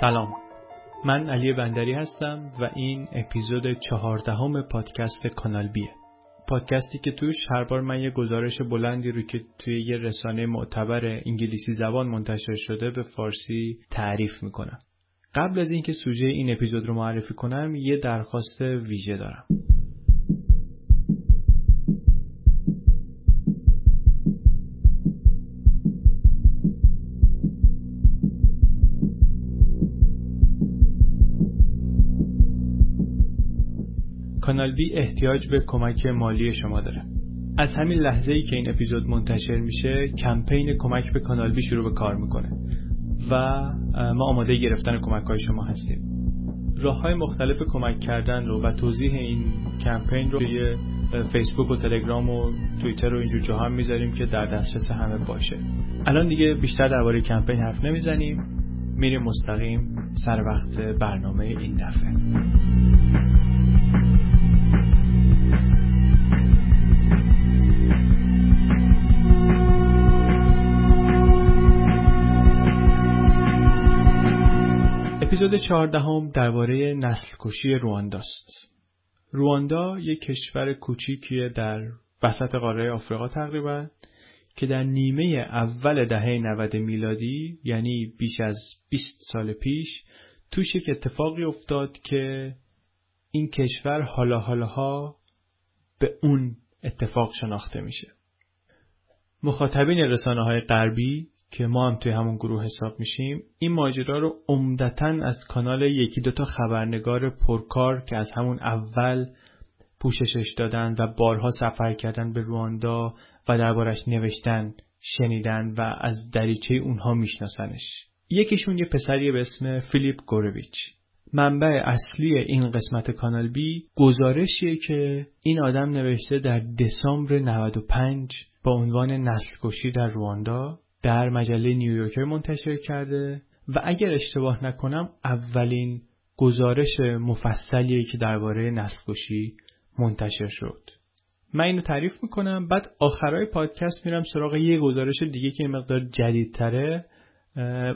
سلام. من علی بندری هستم و این اپیزود چهاردهم پادکست کانال بیه. پادکستی که توش هر بار من یه گزارش بلندی رو که توی یه رسانه معتبر انگلیسی زبان منتشر شده به فارسی تعریف می‌کنم. قبل از اینکه سوژه این اپیزود رو معرفی کنم یه درخواست ویژه دارم. کانال بی احتیاج به کمک مالی شما داره. از همین لحظه ای که این اپیزود منتشر میشه کمپین کمک به کانال بی شروع به کار می‌کنه و ما آماده گرفتن کمک های شما هستیم. راه های مختلف کمک کردن رو و توضیح این کمپین رو توی فیسبوک و تلگرام و توییتر و اینجور جاها هم می‌ذاریم که در دسترس همه باشه. الان دیگه بیشتر درباره کمپین حرف نمی‌زنیم. میریم مستقیم سر وقت برنامه این دفعه. اپیزود چهاردهم درباره نسل کشی روانداست. رواندا یک کشور کوچیکیه در وسط قاره آفریقا تقریبا که در نیمه اول دهه 90 میلادی یعنی بیش از 20 سال پیش توش یک اتفاقی افتاد که این کشور حالا حالاها به اون اتفاق شناخته میشه. مخاطبین رسانه های غربی که ما هم توی همون گروه حساب میشیم این ماجرا رو عمدتا از کانال یکی دوتا خبرنگار پرکار که از همون اول پوششش دادن و بارها سفر کردن به رواندا و دربارش نوشتن شنیدن و از دریچه اونها میشناسنش. یکیشون یه پسری به اسم فیلیپ گورویچ. منبع اصلی این قسمت کانال بی گزارشیه که این آدم نوشته در دسامبر 95 با عنوان نسل کشی در رواندا. در مجله نیویورکر منتشر کرده و اگر اشتباه نکنم اولین گزارش مفصلیه که درباره نسل کشی منتشر شد. من اینو تعریف می‌کنم بعد آخرای پادکست میرم سراغ یه گزارش دیگه که مقدار جدیدتره.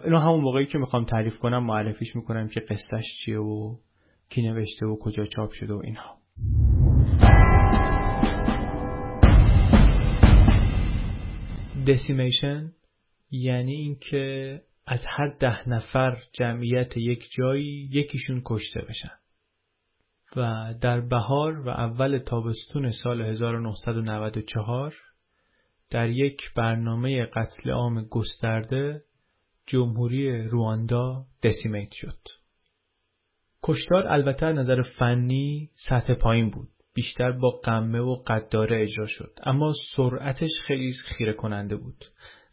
اینو همون موقعی که می‌خوام تعریف کنم معرفیش می‌کنم که قصتش چیه و کی نوشته و کجا چاپ شده و اینها. دسیمیشن یعنی اینکه از هر ده نفر جمعیت یک جایی یکیشون کشته بشن و در بهار و اول تابستون سال 1994 در یک برنامه قتل عام گسترده جمهوری رواندا دسیمیت شد. کشتار البته نظر فنی سطح پایین بود. بیشتر با قمه و قداره اجرا شد اما سرعتش خیلی خیره کننده بود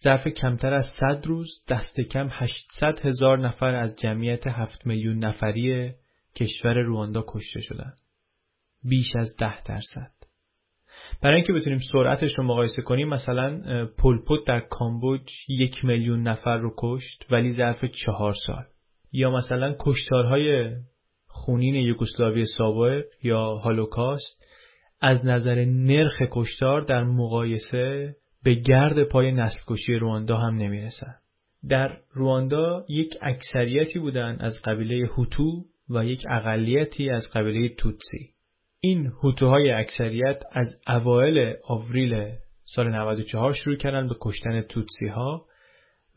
ظرف کمتر از 100 روز دست کم 800 هزار نفر از جمعیت 7 میلیون نفری کشور رواندا کشته شدند. بیش از 10 درصد. برای اینکه بتونیم سرعتش رو مقایسه کنیم مثلا پولپوت در کامبوج یک میلیون نفر رو کشت ولی ظرف چهار سال یا مثلا کشتارهای خونین یوگسلاوی سابق یا هالوکاست از نظر نرخ کشتار در مقایسه به گرد پای نسل کشی رواندا هم نمی‌رسن. در رواندا یک اکثریتی بودن از قبیله هوتو و یک اقلیتی از قبیله توتسی. این هوتوهای اکثریت از اوایل آوریل سال 94 شروع کردن به کشتن توتسی ها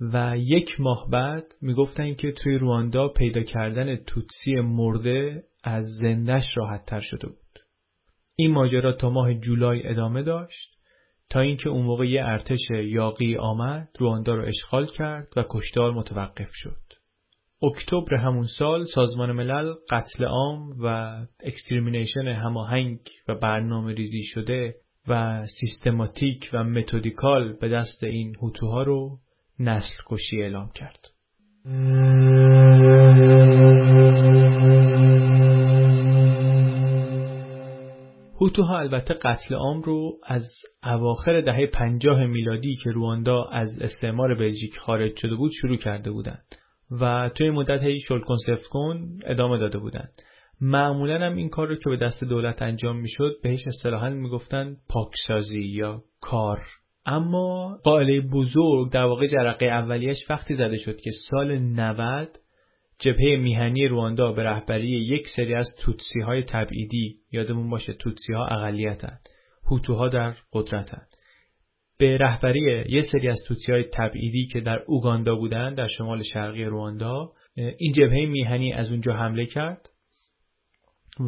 و یک ماه بعد می‌گفتن که توی رواندا پیدا کردن توتسی مرده از زندش راحت تر شده بود. این ماجرا تا ماه جولای ادامه داشت تا اینکه اون موقع یه ارتش یاغی آمد رواندا رو اشغال کرد و کشتار متوقف شد. اکتبر همون سال سازمان ملل قتل عام و extermination هماهنگ و برنامه ریزی شده و سیستماتیک و methodical به دست این هوتوها رو نسل کشی اعلام کرد. هوتوها البته قتل عام رو از اواخر دهه پنجاه میلادی که رواندا از استعمار بلژیک خارج شده بود شروع کرده بودند و توی مدت هی شل کنسرت کن ادامه داده بودند. معمولا هم این کار رو که به دست دولت انجام می‌شد بهش اصطلاحا می‌گفتن پاکسازی یا کار اما قائله بزرگ در واقع جرقه اولیش وقتی زده شد که سال 90 جبهه میهنی رواندا به رهبری یک سری از توتسی های تبعیدی یادمون باشه توتسی ها اقلیتن هوتوها در قدرتن به رهبری یک سری از توتسی های تبعیدی که در اوگاندا بودن در شمال شرقی رواندا این جبهه میهنی از اونجا حمله کرد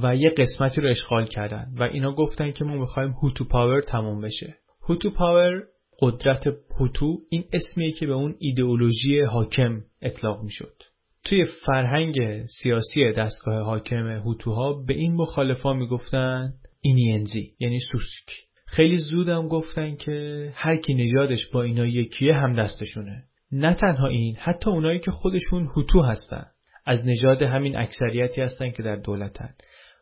و یه قسمتی رو اشغال کردن و اینا گفتن که ما می‌خوایم هوتو پاور تموم بشه. هوتو پاور قدرت هوتو این اسمیه که به اون ایدئولوژی حاکم اطلاق می‌شد. توی فرهنگ سیاسی دستگاه حاکم هوتوها به این مخالفا می‌گفتن اینینزی یعنی سوسک. خیلی زودم گفتن که هر کی نژادش با اینا یکیه هم دستشونه. نه تنها این حتی اونایی که خودشون هوتو هستن. از نژاد همین اکثریتی هستن که در دولتن.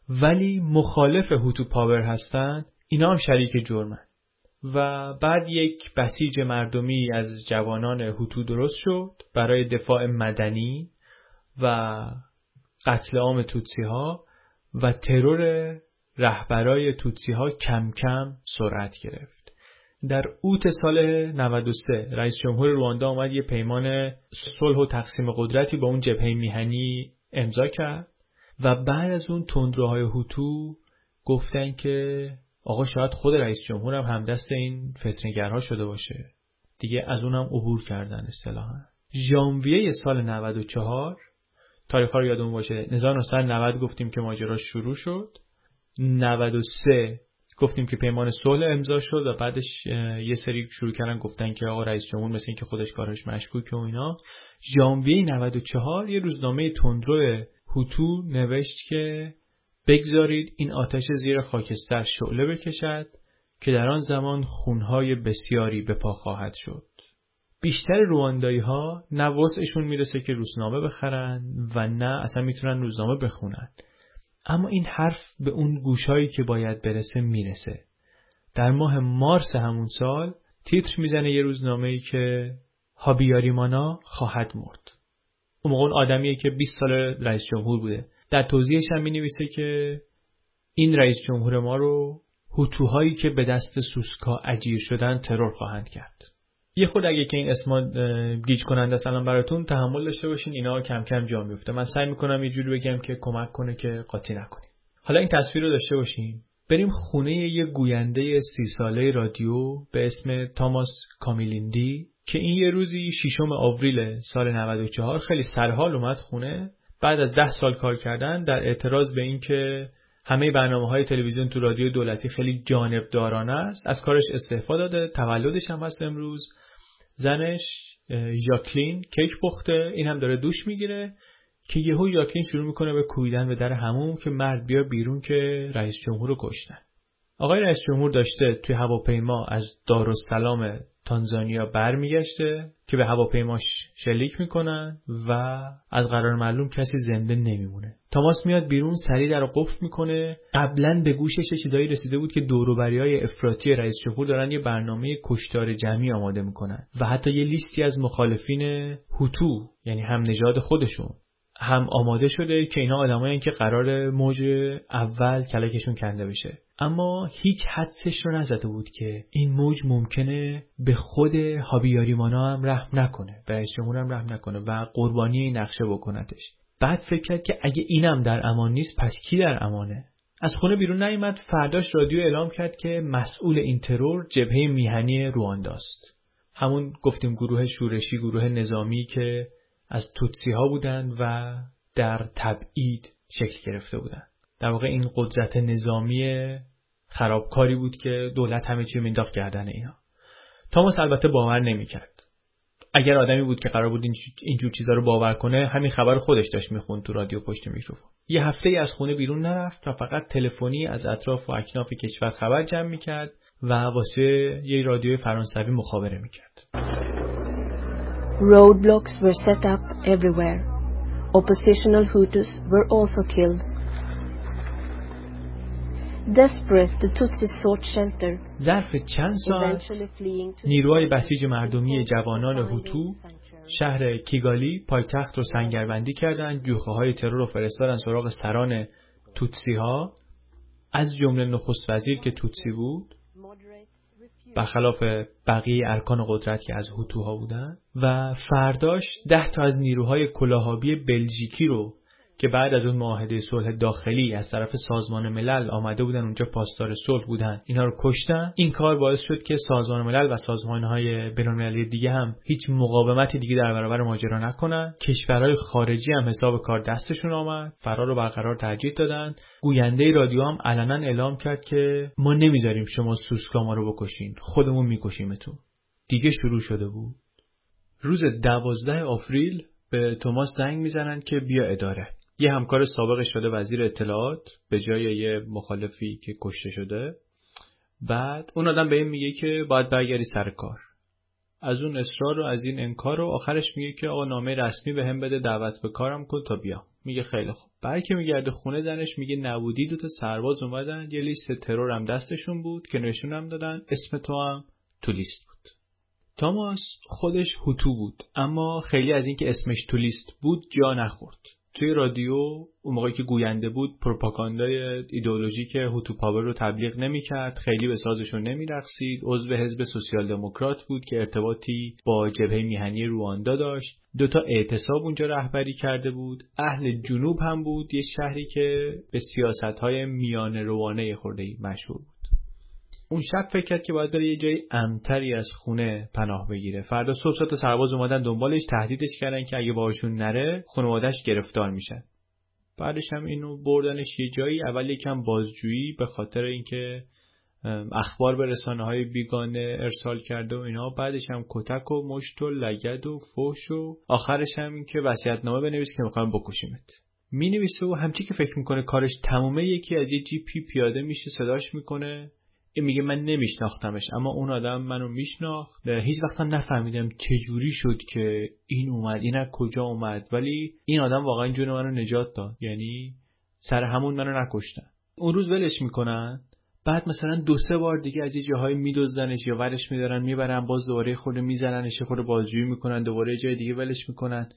ولی مخالف هوتو پاور هستن اینا هم شریک جرمن. و بعد یک بسیج مردمی از جوانان هوتو درست شد برای دفاع مدنی. و قتل عام توتسی ها و ترور رهبرای توتسی ها کم کم سرعت گرفت. در اوت سال 93 رئیس جمهور رواندا آمد یه پیمان صلح و تقسیم قدرتی با اون جبهه میهنی امضا کرد و بعد از اون تندروهای هوتو گفتن که آقا شاید خود رئیس جمهور هم همدست این فتنگرها شده باشه. دیگه از اونم عبور کردن اصطلاحا. ژانویه سال 94 تاریخ رو یادمون باشه. 1990 گفتیم که ماجرا شروع شد. 93 گفتیم که پیمان صلح امضا شد و بعدش یه سری شروع کردن گفتن که آقا رئیس جمهور مثل اینکه خودش کارش مشکوکه و اینا. ژانویه 94 یه روزنامه تندرو هوتو نوشت که بگذارید این آتش زیر خاکستر شعله بکشد که در آن زمان خونهای بسیاری به پا خواهد شد. بیشتر رواندایی ها نه وسعشون می‌رسه که روزنامه بخرن و نه اصلا می‌تونن روزنامه بخونن. اما این حرف به اون گوشهایی که باید برسه می‌رسه. در ماه مارس همون سال تیتر می‌زنه یه روزنامه ای که هابیاریمانا خواهد مرد. اون موقع اون آدمیه که 20 سال رئیس جمهور بوده. در توضیحش هم می که این رئیس جمهور ما رو هوتوهایی که به دست سوسکا اجیر شدن ترور خواهند کرد. یه خود اگه که این اسما گیج کننده است براتون تحمل داشته باشین اینا کم کم جا میفته. من سعی می‌کنم یه جوری بگم که کمک کنه که قاطی نکنیم. حالا این تصویر رو داشته باشیم بریم خونه یه گوینده سی ساله رادیو به اسم تاماس کامیلیندی که این یه روزی ششم آوریل سال 94 خیلی سرحال اومد خونه. بعد از ده سال کار کردن در اعتراض به اینکه همه برنامه های تلویزیون تو رادیو دولتی خیلی جانبدارانه است از کارش استعفا داده تولدش هم هست امروز. زنش ژاکلین کیک پخته این هم داره دوش می‌گیره که یهو ژاکلین شروع می‌کنه به کویدن به در همون که مرد بیا بیرون که رئیس جمهور رو کشتن. آقای رئیس جمهور داشته توی هواپیما از دارالسلام تانزانیا برمیگشته که به هواپیماش شلیک می‌کنن و از قرار معلوم کسی زنده نمیمونه. تاماس میاد بیرون سریع در قفل می‌کنه. قبلا به گوشش چیزایی رسیده بود که دوروبری های افراطی رئیس جمهور دارن یه برنامه کشتار جمعی آماده می‌کنن و حتی یه لیستی از مخالفین هوتو یعنی هم نژاد خودشون هم آماده شده که اینا آدمایی که قرار موج اول کلکشون کنده بشه. اما هیچ حدسش رو نزده بود که این موج ممکنه به خود هابیاریمانا هم رحم نکنه به جمهور هم رحم نکنه و قربانی این نقشه بکنتش. بعد فکر کرد که اگه اینم در امان نیست پس کی در امانه؟ از خونه بیرون نیامد فرداش رادیو اعلام کرد که مسئول این ترور جبهه میهنی روانداست. همون گفتیم گروه شورشی گروه نظامی که از توتسی ها بودند و در تبعید شکل گرفته بودند در واقع این قدرت نظامی خرابکاری بود که دولت همه چی مینداخت گردن اینا تاماس البته باور نمی‌کرد اگر آدمی بود که قرار بود اینجور چیزا رو باور کنه همین خبر خودش داشت می‌خوند تو رادیو پشت میکروفون یه هفته ای از خونه بیرون نرفت و فقط تلفنی از اطراف و اکناف کشور خبر جمع می‌کرد و واسه یه رادیو فرانسوی مخابره می‌کرد Roadblocks were set up everywhere. Oppositional Hutus were also killed. Desperate, the Tutsis sought shelter. ظرف چند ساعت نیروهای بسیج مردمی جوانان هوتو شهر کیگالی پایتخت رو سنگربندی کردند جوخه های ترور رو فرستادن سراغ سران توتسی ها از جمله نخست وزیر که توتسی بود برخلاف بقیه ارکان قدرت که از هوتوها بودن. و فرداش ده تا از نیروهای کلاهابی بلژیکی رو که بعد از اون معاهده صلح داخلی از طرف سازمان ملل آمده بودن اونجا پاسدار صلح بودن. اینا رو کشتن. این کار باعث شد که سازمان ملل و سازمانهای بین‌المللی دیگه هم هیچ مقاومتی دیگه در برابر ماجرا نکنن. کشورهای خارجی هم حساب کار دستشون آمد. فرار رو برقرار ترجیح دادن. گوینده رادیو هم علنا اعلام کرد که ما نمی‌ذاریم شما سوسکا رو بکشین. خودمون میکشیمتون. دیگه شروع شده بود. روز دوازده آوریل به توماس زنگ می‌زنن که بیا اداره. یه همکار سابق شده وزیر اطلاعات به جای یه مخالفی که کشته شده. بعد اون آدم به این میگه که باید برگردی سر کار. از اون اصرار و از این انکار و آخرش میگه که آقا نامه رسمی به هم بده دعوت به کارم کن تا بیا میگه خیلی خوب. بعد که میگرده خونه زنش میگه نبودی دوتا سرباز اومدن یه لیست ترور هم دستشون بود که نشونم دادن. اسم تو هم تو لیست بود. تاماس خودش هوتو بود اما خیلی از اینکه اسمش تو لیست بود جا نخورد. توی رادیو اون موقعی که گوینده بود پروپاگاندای ایدئولوژیک هوتو پاور رو تبلیغ نمی‌کرد خیلی به سازشون نمیرقصید. عضو حزب سوسیال دموکرات بود که ارتباطی با جبهه میهنی رواندا داشت. دوتا اعتصاب اونجا رهبری کرده بود. اهل جنوب هم بود. یه شهری که به سیاست های میان روانه خورده مشهور اون شب فکر کرد که باید داره یه جای امتری از خونه پناه بگیره. فردا صبح تا سرباز اومدن دنبالش تهدیدش کردن که اگه باشون نره خانوادش گرفتار میشن. بعدش هم اینو بردنش یه جایی. اول یکم بازجویی به خاطر اینکه اخبار به رسانه های بیگانه ارسال کرده و اینا. بعدش هم کتک و مشت و لگد و فوش و آخرش هم این که نامه بنویس که می‌خوایم بکشیمت. می نویسه و همچی که فکر می‌کنه کارش تمومه یکی از یه جیپی پیاده میشه صداش می‌کنه. این میگه من نمیشناختمش اما اون آدم منو میشناخت. هیچ وقتم نفهمیدم چجوری شد که این اومد این کجا اومد. ولی این آدم واقعا جون منو نجات داد. یعنی سر همون منو نکشتن. اون روز ولش می‌کنن. بعد مثلا دو سه بار دیگه از یه جاهای میدزدنش یا ورش میدارن می‌برن باز دوباره خود میزننش خود بازجویی می‌کنن دوباره جای دیگه ولش می‌کنن.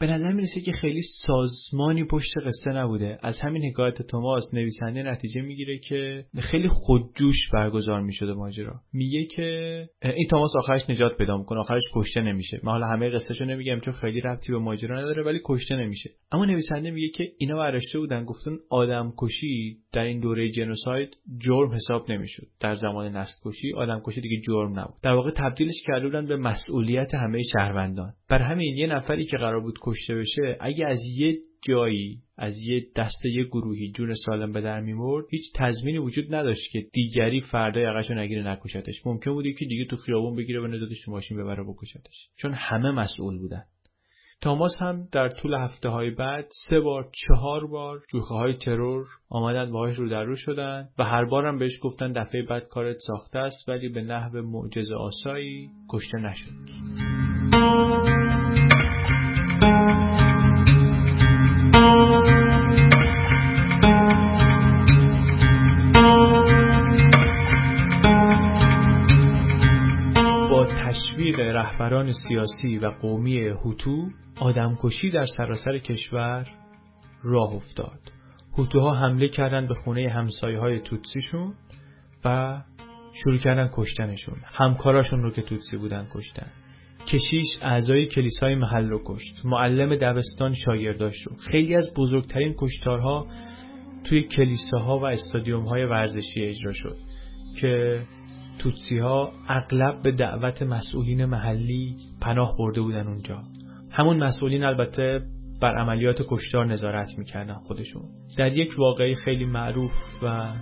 به نظر می‌رسه که خیلی سازمانی پشت قصه نبوده. از همین حکایت توماس نویسنده نتیجه می‌گیره که خیلی خودجوش برگزار می‌شده ماجرا. میگه که این توماس آخرش نجات پیدا می‌کنه آخرش کشته نمیشه. من حالا همه قصهشو نمیگم چون خیلی ربطی به ماجرا نداره ولی کشته نمیشه. اما نویسنده میگه که اینا برداشته بودن گفتن آدم کشی در این دوره جنوساید جرم حساب نمی‌شد. در زمان نسل کشی آدم کشی دیگه جرم نبود. در واقع تبدیلش کرده بودن به مسئولیت همه شهروندان. بر همین یه نفری که قرار بود کشته بشه اگه از یه جایی از یه دسته یه گروهی جون سالم به در میمرد هیچ تضمینی وجود نداشت که دیگری فردا یقشو نگیره نکشتش. ممکن بود که دیگه تو خیابون بگیره و ندادش ماشین ببره بکشتش. چون همه مسئول بودن. تاماس هم در طول هفته های بعد سه بار چهار بار جوخه های ترور آمدن باهاش رو در رو شدن و هر بارم بهش گفتن دفعه بعد کارت ساخته است ولی به نحو معجزه آسایی کشته نشد. رهبران سیاسی و قومی هوتو آدمکشی در سراسر کشور راه افتاد. هوتوها حمله کردن به خونه همسایه های توتسیشون و شروع کردن کشتنشون. همکاراشون رو که توتسی بودن کشتن. کشیش اعضای کلیسای محل رو کشت. معلم دبستان شاگرداش رو. خیلی از بزرگترین کشتارها توی کلیساها و استادیوم های ورزشی اجرا شد که توتسی ها اغلب به دعوت مسئولین محلی پناه برده بودن اونجا. همون مسئولین البته بر عملیات کشتار نظارت می‌کردن خودشون. در یک واقعی خیلی معروف و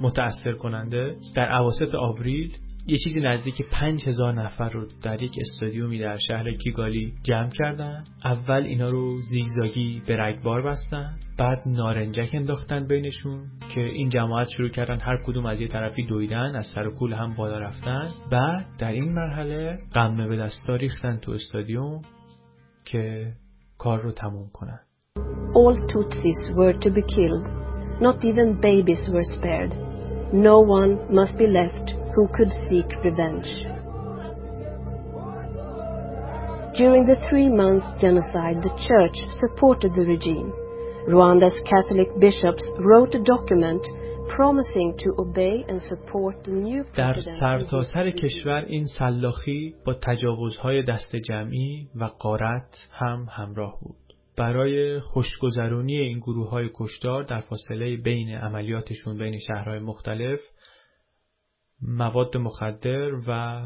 متأثر کننده در عواسط آوریل یه چیزی نزدیک پنج هزار نفر رو در یک استادیومی در شهر کیگالی جمع کردن اول اینا رو زیگزاگی به رگبار بستن بعد نارنجک انداختن بینشون که این جماعت شروع کردن هر کدوم از یه طرفی دویدن از سر کول هم بالا رفتن بعد در این مرحله قمه به دستا ریختن تو استادیوم که کار رو تموم کنن All Tutsis were to be killed. Not even babies were spared. No one must be left who could seek revenge. During the three-month genocide, the church supported the regime. Rwanda's Catholic bishops wrote a document promising to obey and support the new در president. سرتاسر کشور این سلاخی با تجاوزهای دست جمعی و قارت هم همراه بود. برای خوشگذرونی این گروه های کشدار در فاصله بین عملیاتشون بین شهرهای مختلف مواد مخدر و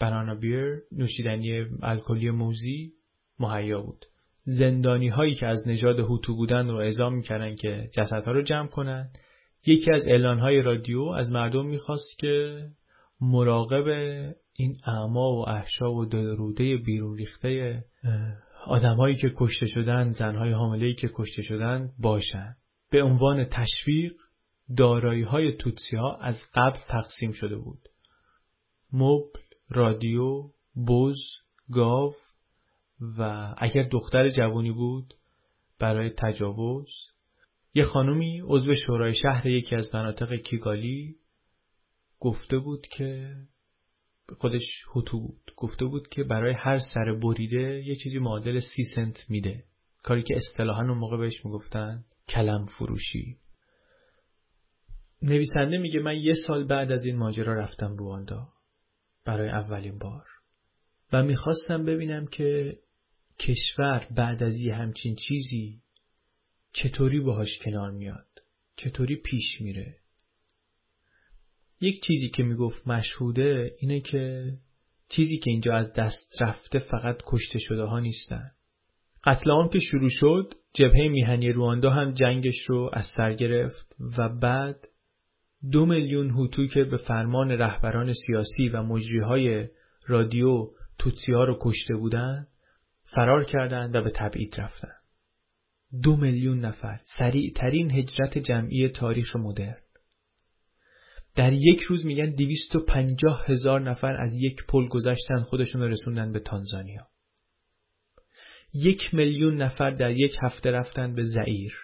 بنانا بیر نوشیدنی الکلی موزی مهیا بود. زندانی هایی که از نژاد هوتو بودن رو اعزام می‌کردن که جسدها رو جمع کنن یکی از اعلان های رادیو از مردم می‌خواست که مراقب این اعما و احشا و دلروده بیرون ریخته آدمهایی که کشته شدن زنهای حامله‌ای که کشته شدن باشن به عنوان تشویق دارایی های توتسی از قبل تقسیم شده بود. مبل، رادیو، بز، گاو و اگر دختر جوانی بود برای تجاوز. یه خانومی عضو شورای شهر یکی از مناطق کیگالی گفته بود که خودش هوتو بود. گفته بود که برای هر سر بریده یه چیزی معادل سی سنت میده. کاری که اصطلاحا اون موقع بهش می‌گفتن کلم فروشی نویسنده میگه من یه سال بعد از این ماجرا رفتم رواندا برای اولین بار. و می‌خواستم ببینم که کشور بعد از یه همچین چیزی چطوری باهاش کنار میاد چطوری پیش میره. یک چیزی که می‌گفت مشهوده اینه که چیزی که اینجا از دست رفته فقط کشته شده ها نیستن. قتل عام که شروع شد جبهه میهنی رواندا هم جنگش رو از سر گرفت و بعد دو میلیون هوتو که به فرمان رهبران سیاسی و مجریهای رادیو توتسی ها رو کشته بودن فرار کردند و به تبعید رفتن. دو میلیون نفر سریع ترین هجرت جمعی تاریخ مدرن. در یک روز میگن دیویست و پنجاه هزار نفر از یک پل گذشتن خودشون رسوندن به تانزانیا. یک میلیون نفر در یک هفته رفتن به زعیر.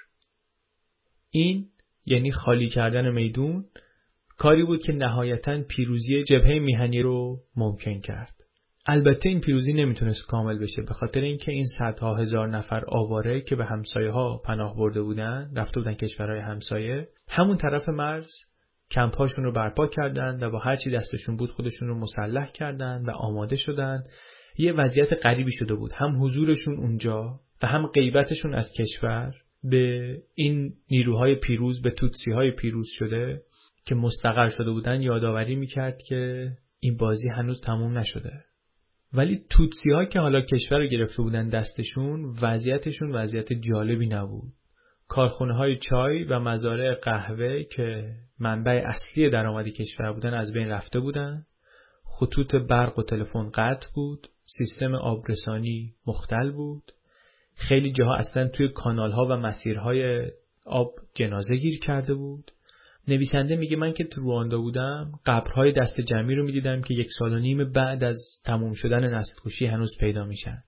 این یعنی خالی کردن میدون کاری بود که نهایتا پیروزی جبهه میهنی رو ممکن کرد. البته این پیروزی نمی‌تونست کامل بشه به خاطر اینکه این صدها هزار نفر آواره که به همسایه ها پناه برده بودن رفته بودن کشورهای همسایه همون طرف مرز کمپاشون رو برپا کردند و با هر چی دستشون بود خودشون رو مسلح کردند و آماده شدن. یه وضعیت غریبی شده بود. هم حضورشون اونجا و هم غیبتشون از کشور. به این نیروهای پیروز به توتسی های پیروز شده که مستقر شده بودن یادآوری می‌کرد که این بازی هنوز تموم نشده. ولی توتسی ها که حالا کشور رو گرفته بودن دستشون وضعیتشون وضعیت جالبی نبود. کارخونه های چای و مزارع قهوه که منبع اصلی درآمد کشور بودن از بین رفته بودن. خطوط برق و تلفن قطع بود. سیستم آبرسانی مختل بود. خیلی جاها اصلا توی کانال ها و مسیرهای آب جنازه گیر کرده بود. نویسنده میگه من که تو رواندا بودم قبرهای دست جمعی رو می‌دیدم که یک سال و نیم بعد از تموم شدن نسل کشی هنوز پیدا میشن.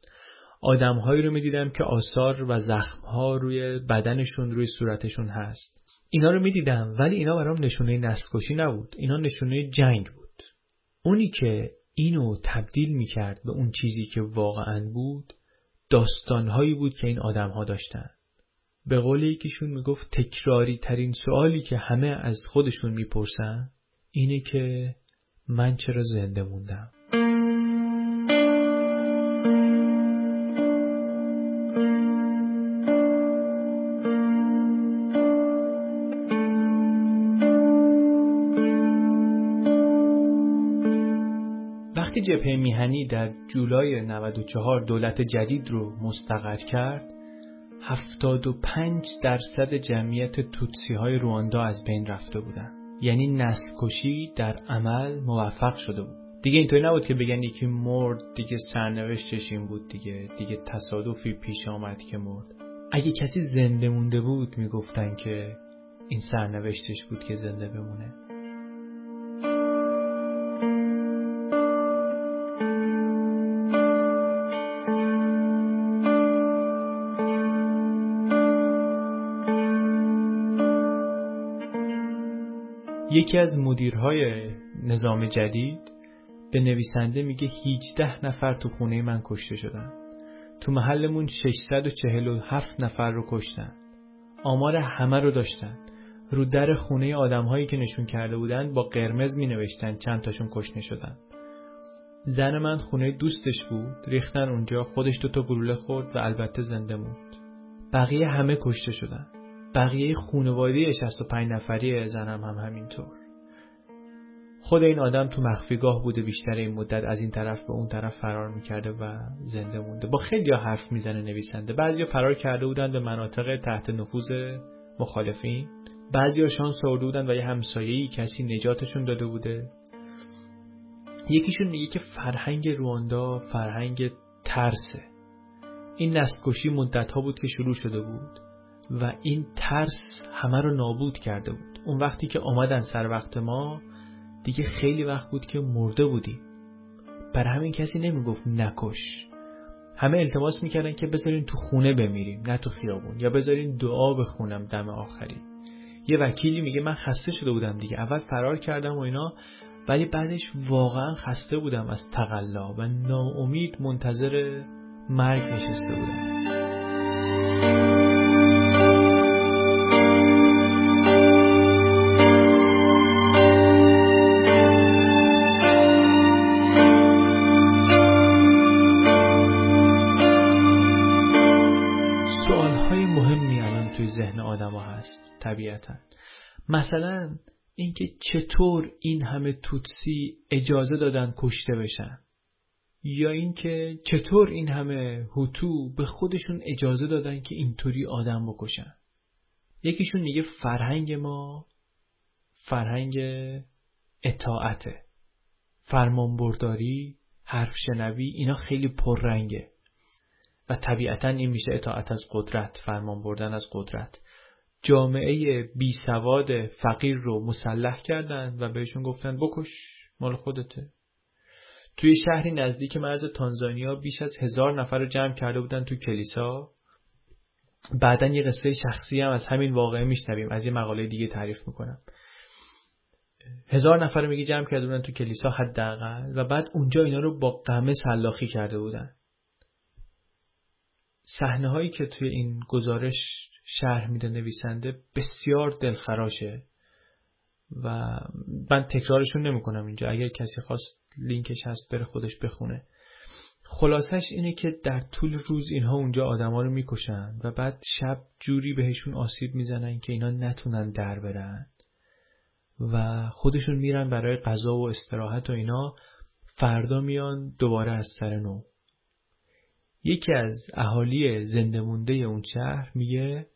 آدمهایی رو می‌دیدم که آثار و زخمها روی بدنشون روی صورتشون هست. اینا رو می‌دیدم ولی اینا برام نشونه نسل کشی نبود. اینا نشونه جنگ بود. اونی که اینو تبدیل می‌کرد به اون چیزی که واقعا بود داستانهایی بود که این آدمها داشتن. به قول یکیشون می‌گفت تکراری ترین سوالی که همه از خودشون می‌پرسن اینه که من چرا زنده موندم؟ جبهه میهنی در جولای 94 دولت جدید رو مستقر کرد 75 درصد جمعیت توتسی های رواندا از بین رفته بودن. یعنی نسل کشی در عمل موفق شده بود. دیگه اینطوری نبود که بگن یکی مرد دیگه سرنوشتش این بود دیگه دیگه تصادفی پیش آمد که مرد. اگه کسی زنده مونده بود می‌گفتن که این سرنوشتش بود که زنده بمونه. یکی از مدیرهای نظام جدید به نویسنده میگه 18 نفر تو خونه من کشته شدن. تو محلمون 647 نفر رو کشتن. آمار همه رو داشتن. رو در خونه آدم هایی که نشون کرده بودن با قرمز می نوشتن چند تاشون کشته شدن. زن من خونه دوستش بود ریختن اونجا خودش دوتا گلوله خورد و البته زنده موند. بقیه همه کشته شدن. بقیه خونواده 65 نفری زنم هم همینطور. خود این آدم تو مخفیگاه بوده بیشتر این مدت از این طرف به اون طرف فرار می‌کرده و زنده مونده. با خیلی حرف می‌زنه نویسنده. بعضی فرار کرده بودن به مناطق تحت نفوذ مخالفین. بعضی شانس آورده بودن و یه همسایه‌ای کسی نجاتشون داده بوده. یکیشون میگه که فرهنگ رواندا فرهنگ ترسه. این نستکشی مدت ها بود که شروع شده بود و این ترس همه رو نابود کرده بود. اون وقتی که آمدن سر وقت ما دیگه خیلی وقت بود که مرده بودیم برای همین کسی نمی‌گفت نکش. همه التماس می‌کردن که بذارین تو خونه بمیریم نه تو خیابون یا بذارین دعا بخونم دم آخری یه وکیلی میگه من خسته شده بودم دیگه اول فرار کردم و اینا ولی بعدش واقعا خسته بودم از تقلا و ناامید منتظر مرگ نشسته بودم. مثلا اینکه چطور این همه توتسی اجازه دادن کشته بشن یا اینکه چطور این همه هوتو به خودشون اجازه دادن که اینطوری آدم بکشن. یکیشون میگه فرهنگ ما فرهنگ اطاعته. فرمانبرداری حرف شنوی اینا خیلی پررنگه. و طبیعتا این میشه اطاعت از قدرت فرمان بردن از قدرت. جامعه بی سواد فقیر رو مسلح کردن و بهشون گفتن بکش مال خودته. توی شهری نزدیک مرز تانزانیا بیش از هزار نفر رو جمع کرده بودن تو کلیسا. بعدا یه قصه شخصی هم از همین واقعه میشنویم از یه مقاله دیگه تعریف می‌کنم. هزار نفر میگه جمع کرده بودن تو کلیسا حداقل و بعد اونجا اینا رو با قمه سلاخی کرده بودن. صحنه هایی که توی این گزارش شرح میده نویسنده بسیار دلخراشه و من تکرارشون نمی‌کنم اینجا. اگر کسی خواست لینکش هست بره خودش بخونه. خلاصش اینه که در طول روز اینها اونجا آدما رو می‌کشن و بعد شب جوری بهشون آسیب می‌زنن که اینا نتونن در برن و خودشون میرن برای غذا و استراحت و اینا. فردا میان دوباره از سر نو. یکی از اهالی زنده مونده اون شهر میگه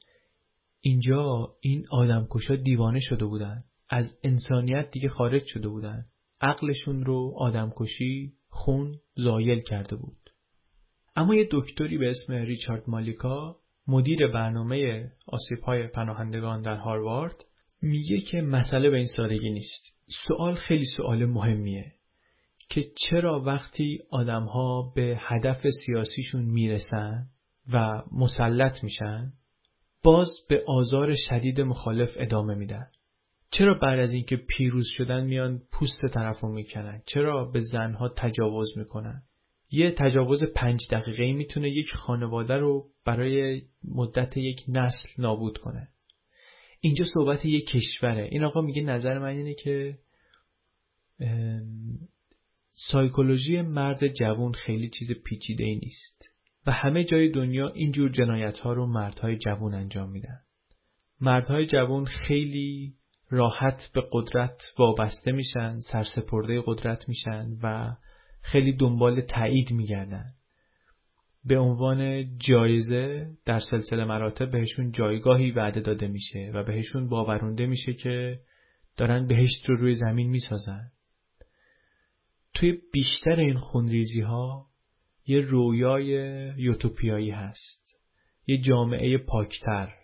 اینجا این آدمکشا دیوانه شده بودن. از انسانیت دیگه خارج شده بودن. عقلشون رو آدمکشی خون زایل کرده بود. اما یه دکتری به اسم ریچارد مالیکا مدیر برنامه آسیب های پناهندگان در هاروارد میگه که مسئله به این سادگی نیست. سوال خیلی سوال مهمیه که چرا وقتی آدمها به هدف سیاسیشون می‌رسن و مسلط میشن باز به آزار شدید مخالف ادامه میدن. چرا بعد از اینکه پیروز شدن میان پوست طرف رو می‌کنن؟ چرا به زنها تجاوز می‌کنن؟ یه تجاوز پنج دقیقه می‌تونه یک خانواده رو برای مدت یک نسل نابود کنه. اینجا صحبت یک کشوره. این آقا میگه نظر من اینه که سایکولوژی مرد جوان خیلی چیز پیچیده ای نیست. و همه جای دنیا اینجور جنایت ها رو مردهای جوان انجام میدن. مردهای جوان خیلی راحت به قدرت وابسته میشن، سرسپرده قدرت میشن و خیلی دنبال تایید میگردن. به عنوان جایزه در سلسله مراتب بهشون جایگاهی وعده داده میشه و بهشون باورونده میشه که دارن بهشت رو روی زمین می‌سازن. توی بیشتر این خونریزی ها یه رویای یوتوپیایی هست. یه جامعه پاکتر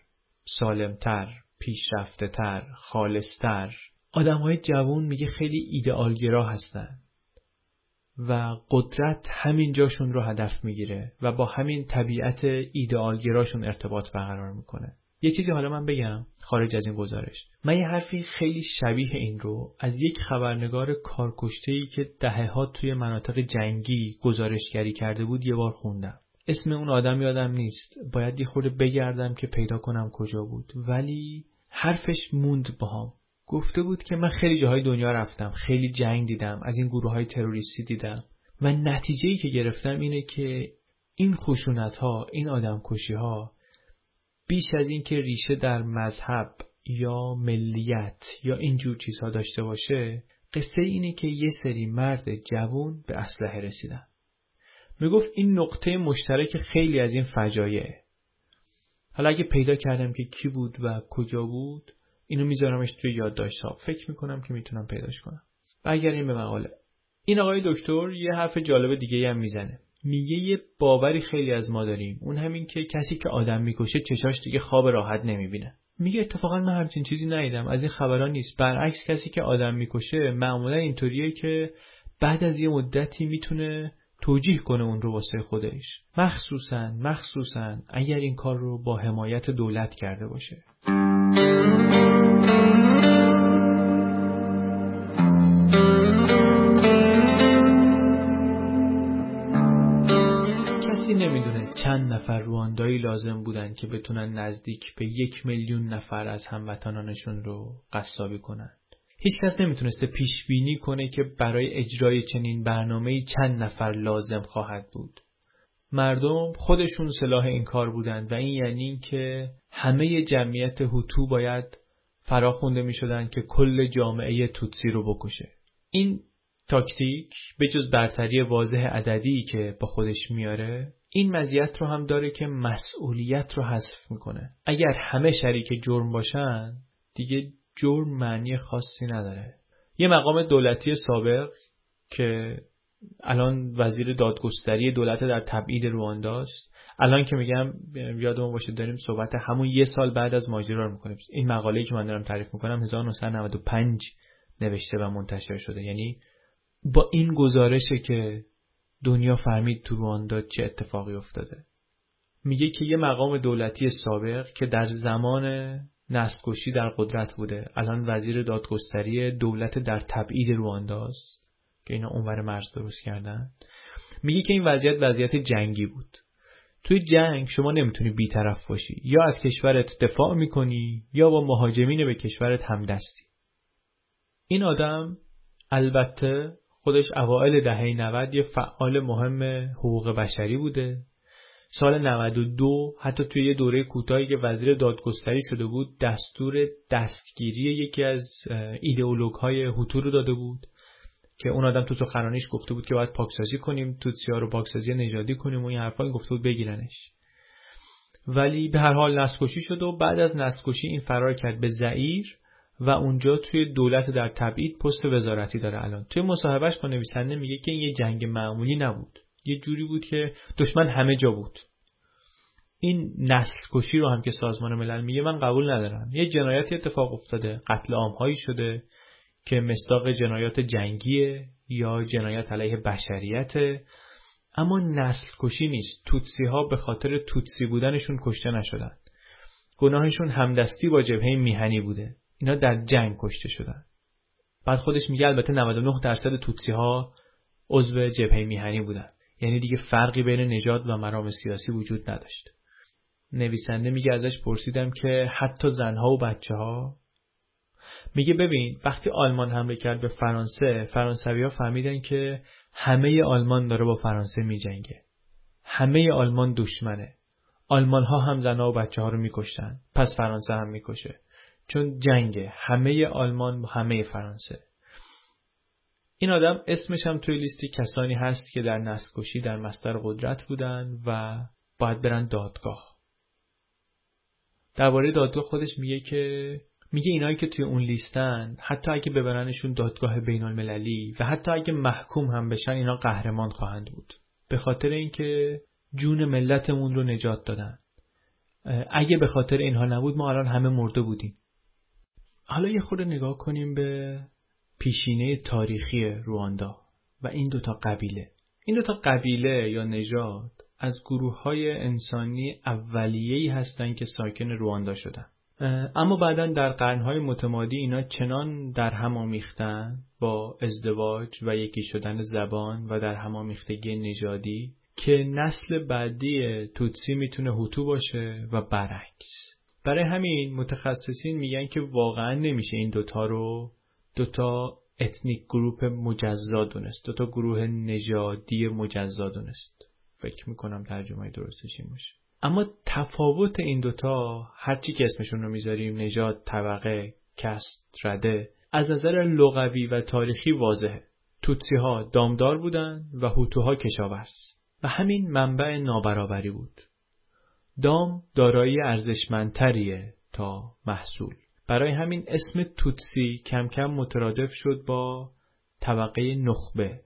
سالمتر پیشرفتهتر خالصتر. آدم های جوون میگه خیلی ایدئالگرا هستن و قدرت همین جاشون رو هدف می‌گیره و با همین طبیعت ایدئالگراشون ارتباط برقرار می‌کنه. یه چیزی حالا من بگم خارج از این گزارش. من یه حرفی خیلی شبیه این رو از یک خبرنگار ای که دهه ها توی مناطق جنگی گزارشگری کرده بود یه بار خوندم. اسم اون آدم یادم نیست. باید یه خورده بگردم که پیدا کنم کجا بود. ولی حرفش موند باهام. گفته بود که من خیلی جاهای دنیا رفتم. خیلی جنگ دیدم. از این گروه های تروریستی دیدم. و نتیجه که گرفتم اینه که این خشونت ها این آدم کشی ها بیش از این که ریشه در مذهب یا ملیت یا اینجور چیزها داشته باشه قصه اینه که یه سری مرد جوون به اسلحه رسیدن. می‌گفت این نقطه مشترک خیلی از این فجایعه. حالا اگه پیدا کردم که کی بود و کجا بود اینو میذارمش توی یادداشت ها فکر می‌کنم که می‌تونم پیداش کنم. برگردیم به مقاله. این آقای دکتر یه حرف جالب دیگه هم می‌زنه. میگه یه باوری خیلی از ما داریم. اون همین که کسی که آدم می‌کشه چشاش دیگه خواب راحت نمی‌بینه. میگه اتفاقا من همچین چیزی ندیدم. از این خبران نیست. برعکس کسی که آدم می‌کشه معمولا اینطوریه که بعد از یه مدتی می‌تونه توجیه کنه اون رو واسه خودش. مخصوصا مخصوصا اگر این کار رو با حمایت دولت کرده باشه. چند نفر رواندایی لازم بودن که بتونن نزدیک به یک میلیون نفر از هموطنانشون رو قصابی کنن هیچکس نمی‌تونسته پیش بینی کنه که برای اجرای چنین برنامه چند نفر لازم خواهد بود. مردم خودشون سلاح این کار بودند و این یعنی که همه جمعیت هوتو باید فراخونده می شدن که کل جامعه توتسی رو بکشه. این تاکتیک به جز برتری واضح عددی که با خودش میاره این مزیت رو هم داره که مسئولیت رو حذف می‌کنه. اگر همه شریک جرم باشن دیگه جرم معنی خاصی نداره. یه مقام دولتی سابق که الان وزیر دادگستری دولت در تبعید روانداست الان که میگم یادمون باشه داریم صحبت همون یه سال بعد از ماجرا رو می‌کنیم. این مقاله که من دارم تعریف می‌کنم 1995 نوشته و منتشر شده. یعنی با این گزارشه که دنیا فهمید تو رواندا چه اتفاقی افتاده. میگه که یه مقام دولتی سابق که در زمان نسل در قدرت بوده. الان وزیر دادگستری دولت در تبعید روانداست که اینا اونور مرز درست کردن. میگه که این وضعیت وضعیت جنگی بود. توی جنگ شما نمی‌تونی بیطرف باشی. یا از کشورت دفاع می‌کنی یا با مهاجمین به کشورت همدستی. این آدم البته خودش اوائل دهه 90 یه فعال مهم حقوق بشری بوده. سال 92 حتی توی یه دوره کوتاهی که وزیر دادگستری شده بود دستور دستگیری یکی از ایدئولوگ های رو داده بود که اون آدم تو سخنرانیش گفته بود که باید پاکسازی کنیم توتسیا رو پاکسازی نژادی کنیم و این حرفا گفته بود بگیرنش. ولی به هر حال نسکشی شد و بعد از نسکشی این فرار کرد به زعیر. و اونجا توی دولت در تبعید پست وزارتی داره الان. توی مصاحبهش با نویسنده میگه که این یه جنگ معمولی نبود. یه جوری بود که دشمن همه جا بود. این نسل کشی رو هم که سازمان ملل میگه من قبول ندارم. یه جنایتی اتفاق افتاده. قتل عامهایی شده که مصداق جنایات جنگیه یا جنایت علیه بشریته. اما نسل کشی نیست. توتسی ها به خاطر توتسی بودنشون کشته نشدن. گناهشون همدستی با جبهه میهنی بوده. اینا در جنگ کشته شدن. بعد خودش میگه البته 99 درصد توتسی ها عضو جبهه میهنی بودن. یعنی دیگه فرقی بین نجات و مرام سیاسی وجود نداشت. نویسنده میگه ازش پرسیدم که حتی زنها و بچه ها میگه ببین وقتی آلمان حمله کرد به فرانسه فرانسوی ها فهمیدن که همه آلمان داره با فرانسه میجنگه. همه آلمان دشمنه. آلمان ها هم زنها و بچه ها رو میکشتن. پس فرانسه هم می‌کشه. چون جنگه. همه آلمان با همه فرانسه. این آدم اسمش هم توی لیست کسانی هست که در نسل در مستر قدرت بودن و باید برن دادگاه. درباره دادگاه خودش میگه که میگه اینایی که توی اون لیستن حتی اگه ببرنشون دادگاه بین المللی و حتی اگه محکوم هم بشن اینا قهرمان خواهند بود. به خاطر اینکه جون ملتمون رو نجات دادن. اگه به خاطر اینها نبود ما الان همه مرده بودیم. حالا یه خورده نگاه کنیم به پیشینه تاریخی رواندا و این دوتا قبیله. این دوتا قبیله یا نژاد از گروه های انسانی اولیه‌ای هستند که ساکن رواندا شدن. اما بعدا در قرنهای متمادی اینا چنان در هم آمیختن با ازدواج و یکی شدن زبان و در هم آمیختگی نژادی که نسل بعدی توتسی می‌تونه هوتو باشه و برعکس. برای همین متخصصین میگن که واقعا نمیشه این دوتا رو دوتا ethnic group مجزا دونست. دوتا گروه نژادی مجزا دونست. فکر می‌کنم ترجمه درستش این باشه. اما تفاوت این دوتا هرچی که اسمشون رو می‌ذاریم نژاد طبقه caste رده از نظر لغوی و تاریخی واضحه. توتسی ها دامدار بودن و هوتوها کشاورز. و همین منبع نابرابری بود. دام دارایی ارزشمندتریه تا محصول. برای همین اسم توتسی کم کم مترادف شد با طبقه نخبه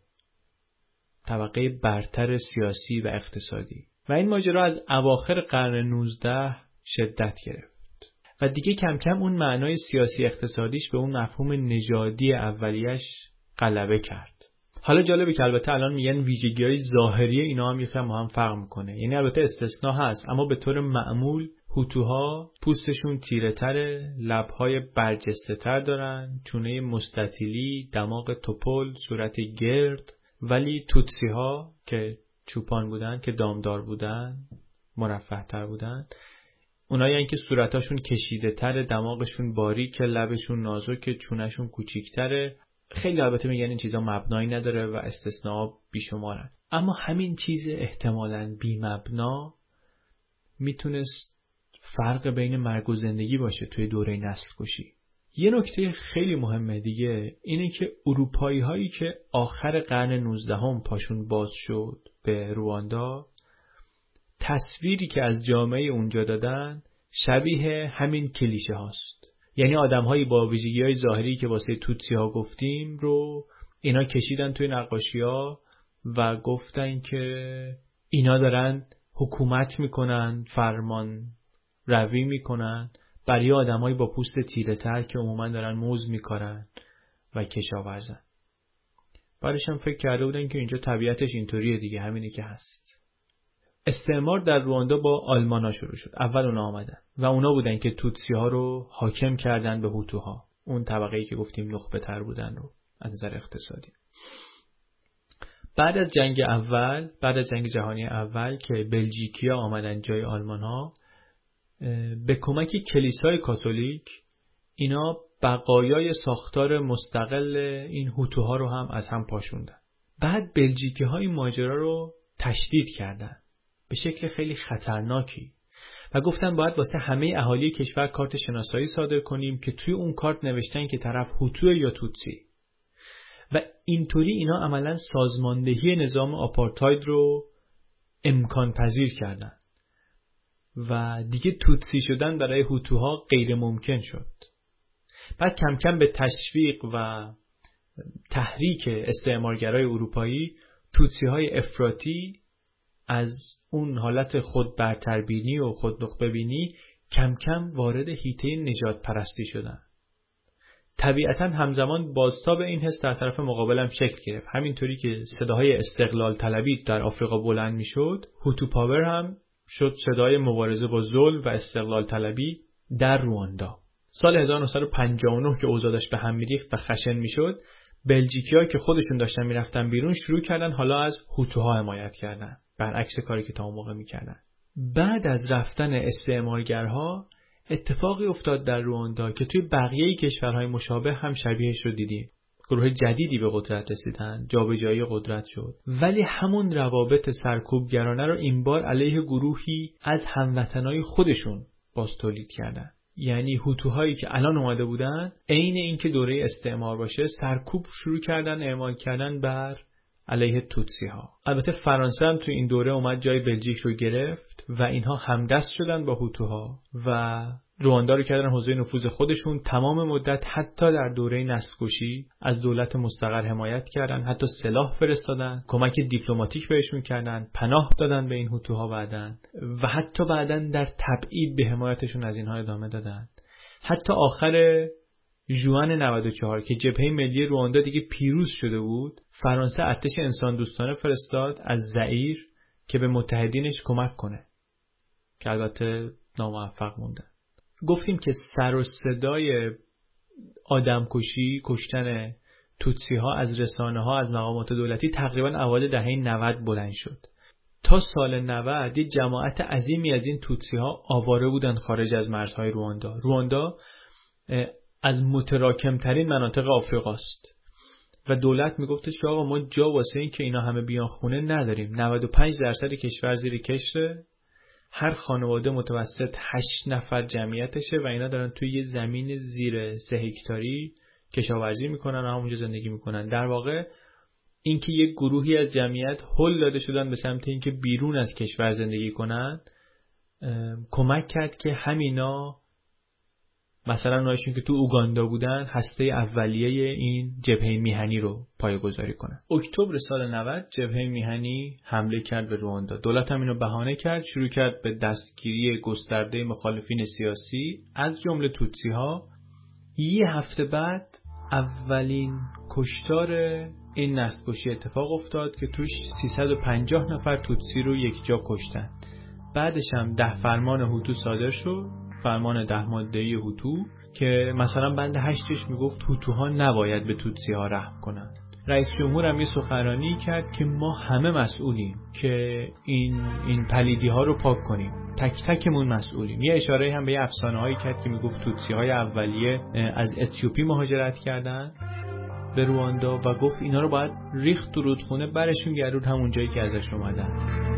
طبقه برتر سیاسی و اقتصادی. و این ماجرا از اواخر قرن 19 شدت گرفت. و دیگه کم کم اون معنای سیاسی اقتصادیش به اون مفهوم نژادی اولیش غلبه کرد. حالا جالبه که البته الان میگن ویژگی های ظاهری اینا هم یکم هم فرق می‌کنه. یعنی البته استثنا هست اما به طور معمول هوتوها پوستشون تیره تره لبهای برجسته تر دارن چونه مستطیلی دماغ توپل صورت گرد ولی توتسی ها که چوپان بودن که دامدار بودن مرفه تر بودن اونایی که صورتاشون کشیده تر دماغشون باریک لبشون نازک چونشون کوچیکتره. خیلی البته میگن این چیزا مبنایی نداره و استثناء بیشمارن. اما همین چیز احتمالا بی مبنا می‌تونست فرق بین مرگ و زندگی باشه توی دوره نسل کشی یه نکته خیلی مهمه دیگه اینه که اروپایی هایی که آخر قرن 19 هم پاشون باز شد به رواندا تصویری که از جامعه اونجا دادن شبیه همین کلیشه هاست. یعنی آدمهایی با ویژگی های ظاهری که واسه توتسی ها گفتیم رو اینا کشیدن توی نقاشی ها و گفتن که اینا دارن حکومت می‌کنن فرمان روی می‌کنن برای آدمهایی با پوست تیره تر که عموما دارن موز میکارن و کشاورزن. بعدش فکر کرده بودن که اینجا طبیعتش اینطوریه دیگه همینه که هست. استعمار در رواندا با آلمانا شروع شد. اول اونا آمدن و اونا بودن که توتسی ها رو حاکم کردن به هوتوها. اون طبقه ای که گفتیم نخبه تر بودن رو از نظر اقتصادی. بعد از جنگ اول بعد از جنگ جهانی اول که بلژیکیا آمدن جای آلمان ها به کمک کلیسای کاتولیک اینا بقایای ساختار مستقل این هوتوها رو هم از هم پاشوندن. بعد بلژیکی های ماجرا رو تشدید کردن. به شکل خیلی خطرناکی. و گفتن باید واسه همه اهالی کشور کارت شناسایی صادر کنیم که توی اون کارت نوشتن که طرف هوتو یا توتسی. و اینطوری اینا عملا سازماندهی نظام آپارتاید رو امکان پذیر کردن. و دیگه توتسی شدن برای هوتوها غیر ممکن شد. بعد کم کم به تشویق و تحریک استعمارگرای اروپایی توتسی های افراتی از اون حالت خود برتربینی و خود بینی کم کم وارد هیته نجات پرستی شدن. طبیعتا همزمان بازتاب این حس در طرف مقابلم شکل گرفت. همینطوری که صداهای استقلال طلبی در آفریقا بلند می‌شد هوتو پاور هم شد صدای مبارزه با ظلم و استقلال طلبی در رواندا. سال 1959 که اوضاع به هم میریخت و خشن می‌شد بلژیکیا که خودشون داشتن می‌رفتن بیرون شروع کردن حالا از هوتوها حمایت کردن. برعکس کاری که تا اون موقع می‌کردن. بعد از رفتن استعمارگرها اتفاقی افتاد در رواندا که توی بقیه کشورهای مشابه هم شبیهش رو دیدیم. گروه جدیدی به قدرت رسیدن جابجایی قدرت شد. ولی همون روابط سرکوبگرانه رو این بار علیه گروهی از هموطنای خودشون باز تولید کردن. یعنی هوتوهایی که الان اومده بودن عین اینکه دوره استعمار باشه سرکوب شروع کردن اعمال کردن بر علیه توتسی ها البته فرانسه هم تو این دوره اومد جای بلژیک رو گرفت و اینها همدست شدن با هوتوها و رواندا رو کردن حوزه نفوذ خودشون. تمام مدت حتی در دوره نسل‌کشی از دولت مستقر حمایت کردن حتی سلاح فرستادن کمک دیپلماتیک بهشون کردن پناه دادن به این هوتوها بعدن و حتی بعدا در تبعید به حمایتشون از اینها ادامه دادن. حتی آخر جوان 94 که جبهه ملی رواندا دیگه پیروز شده بود فرانسه ارتش انسان دوستانه فرستاد از زعیر که به متحدینش کمک کنه. که البته ناموفق موندن. گفتیم که سر و صدای آدمکشی کشتن توتسی ها از رسانه ها از مقامات دولتی تقریبا اوایل دهه 90 بلند شد. تا سال 90 یه جماعت عظیمی از این توتسی ها آواره بودن خارج از مرزهای رواندا. رواندا از متراکمترین مناطق آفریقاست. و دولت میگفتش که آقا ما جا واسه این که اینا همه بیان خونه نداریم. 95 درصد کشور زیر کشره هر خانواده متوسط 8 نفر جمعیتشه و اینا دارن توی یه زمین زیر سه هکتاری کشاورزی می‌کنن و همونجا زندگی می‌کنن. در واقع اینکه یک گروهی از جمعیت هل داده شدن به سمت اینکه بیرون از کشور زندگی کنن کمک کرد که همینا مثلا نایشون که تو اوگاندا بودن هسته اولیه این جبهه میهنی رو پایگذاری کنن. اکتبر سال 90 جبهه میهنی حمله کرد به رواندا. دولت هم اینو بهانه کرد شروع کرد به دستگیری گسترده مخالفین سیاسی از جمله توتسی ها یه هفته بعد اولین کشتار این نسل اتفاق افتاد که توش 350 نفر توتسی رو یک جا کشتن. بعدش هم ده فرمان هوتو صادر شد. فرمان ده ماده هوتو که مثلا بند هشتش می‌گفت هوتوها نباید به توتسی ها رحم کنند. رئیس جمهور هم یه سخنرانی کرد که ما همه مسئولیم که این این پلیدی ها رو پاک کنیم. تک تکمون مسئولیم. یه اشاره هم به یه افسانه هایی کرد که می‌گفت توتسی های اولیه از اتیوپی مهاجرت کردن به رواندا و گفت اینا رو باید ریخت تو رودخونه برشون گردون همون جایی که ازش اومدن.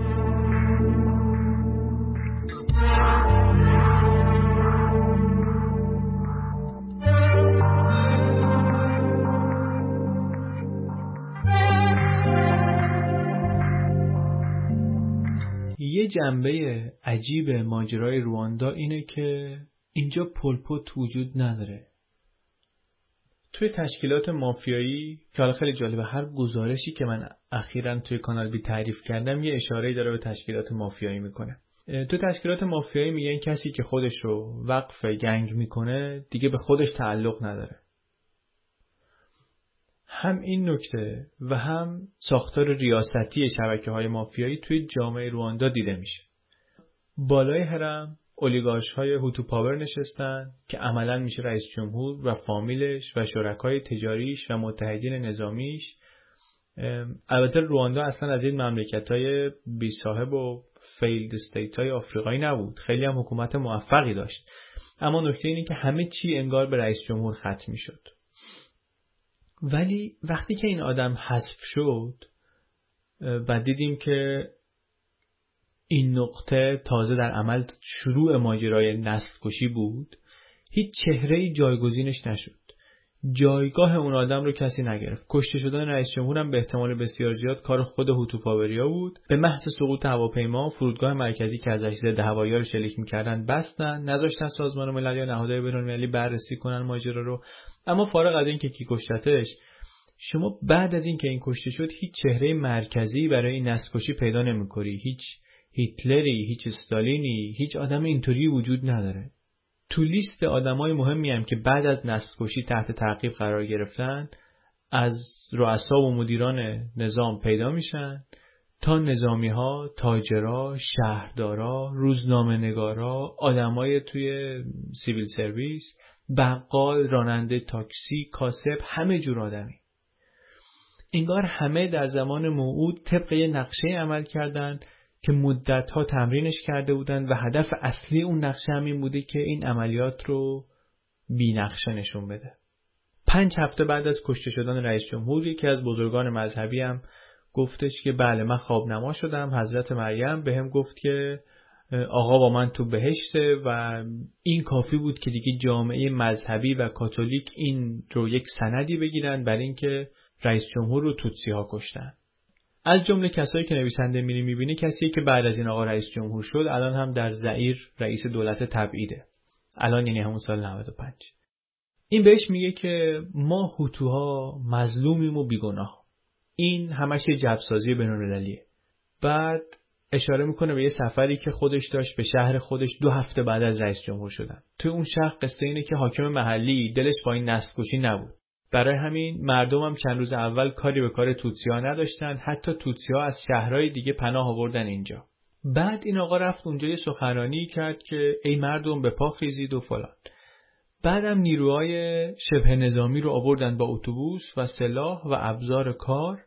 یه جنبه عجیب ماجرای رواندا اینه که اینجا پلپوت وجود نداره. توی تشکیلات مافیایی که حالا خیلی جالبه هر گزارشی که من اخیرا توی کانال بی تعریف کردم یه اشاره داره به تشکیلات مافیایی می‌کنه. تو تشکیلات مافیایی میگن کسی که خودش رو وقف گنگ می‌کنه دیگه به خودش تعلق نداره. هم این نکته و هم ساختار ریاستی شبکه های مافیایی توی جامعه رواندا دیده میشه. بالای هرم اولیگارش های هوتو power نشستن که عملا میشه رئیس جمهور و فامیلش و شرکای تجاریش و متحدین نظامیش. البته رواندا اصلا از این مملکت های بی صاحب و failed state های آفریقایی نبود. خیلی هم حکومت موفقی داشت. اما نکته اینه که همه چی انگار به رئیس جمهور ختم می‌شد. ولی وقتی که این آدم حذف شد و دیدیم که این نقطه تازه در عمل شروع ماجرای نسل کشی بود هیچ چهره جایگزینش نشد. جایگاه اون آدم رو کسی نگرفت. کشته شدن رئیس جمهور هم به احتمال بسیار زیاد کار خود هوتو پاوریا بود. به محض سقوط هواپیما فرودگاه مرکزی که ازش ضد هوایی رو شلیک می‌کردن بستن نذاشتن سازمان ملل یا نهادهای بینالمللی بررسی کنن ماجرا رو. اما فارغ از اینکه کی کشتتش شما بعد از اینکه این کشته شد هیچ چهره مرکزی برای این نسل کشی پیدا نمی‌کنی. هیچ هیتلری هیچ استالینی هیچ آدم اینطوری وجود نداره. تو لیست آدمای مهمی هم که بعد از نسل کشی تحت تعقیب قرار گرفتن از رؤسا و مدیران نظام پیدا میشن تا نظامی ها، تاجرا، شهردارا، روزنامه نگارا، آدمای توی سیویل سرویس، بقال، راننده تاکسی، کاسب، همه جور آدمی. انگار همه در زمان موعود طبق نقشه عمل کردند که مدتها تمرینش کرده بودن و هدف اصلی اون نقشه هم این بوده که این عملیات رو بی نقشه نشون بده. پنج هفته بعد از کشته شدن رئیس جمهور یکی از بزرگان مذهبی هم گفتش که بله من خواب نما شدم حضرت مریم به هم گفت که آقا با من تو بهشته و این کافی بود که دیگه جامعه مذهبی و کاتولیک این رو یک سندی بگیرن بر اینکه رئیس جمهور رو توتسی ها کشتن از جمله کسایی که نویسنده میری می‌بینه کسی که بعد از این آقا رئیس جمهور شد الان هم در زعیر رئیس دولت تبعیده. الان یعنی همون سال 95 این بهش میگه که ما هوتوها مظلومیم و بیگناه. این همش یه جبسازی بینالمللیه. بعد اشاره می‌کنه به یه سفری که خودش داشت به شهر خودش دو هفته بعد از رئیس جمهور شدن. توی اون شهر قصه اینه که حاکم محلی دلش با این نسل نبود. برای همین مردم هم چند روز اول کاری به کار توتسی ها نداشتن. حتی توتسی ها از شهرهای دیگه پناه آوردن اینجا. بعد این آقا رفت اونجا یه سخنرانی کرد که ای مردم به پا خیزید و فلان. بعدم نیروهای شبه نظامی رو آوردن با اتوبوس و سلاح و ابزار کار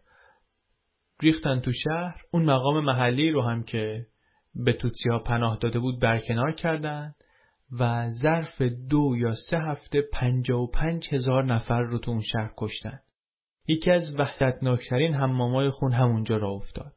ریختن تو شهر. اون مقام محلی رو هم که به توتسی ها پناه داده بود برکنار کردن. و ظرف دو یا سه هفته پنجا و پنج هزار نفر رو تو اون شهر کشتن. یکی از وحدتناکترین حمامای خون همونجا را افتاد.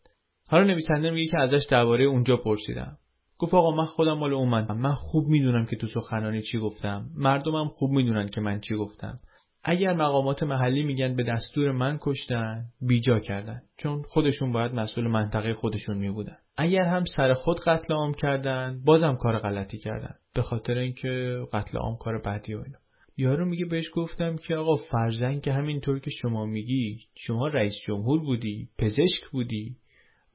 حالا نویسنده میگه که ازش درباره اونجا پرسیدم. گفت آقا من خودم مال اومدم. من خوب می‌دونم که تو سخنرانی چی گفتم. مردمم خوب می‌دونن که من چی گفتم. اگر مقامات محلی میگن به دستور من کشتن بیجا کردن. چون خودشون باید مسئول منطقه خودشون میبودن. اگر هم سر خود قتل عام کردن بازم کار غلطی کردن. به خاطر اینکه قتل عام کار بدی و اینا. یارو میگه بهش گفتم که آقا فرزن که همینطور که شما میگی شما رئیس جمهور بودی پزشک بودی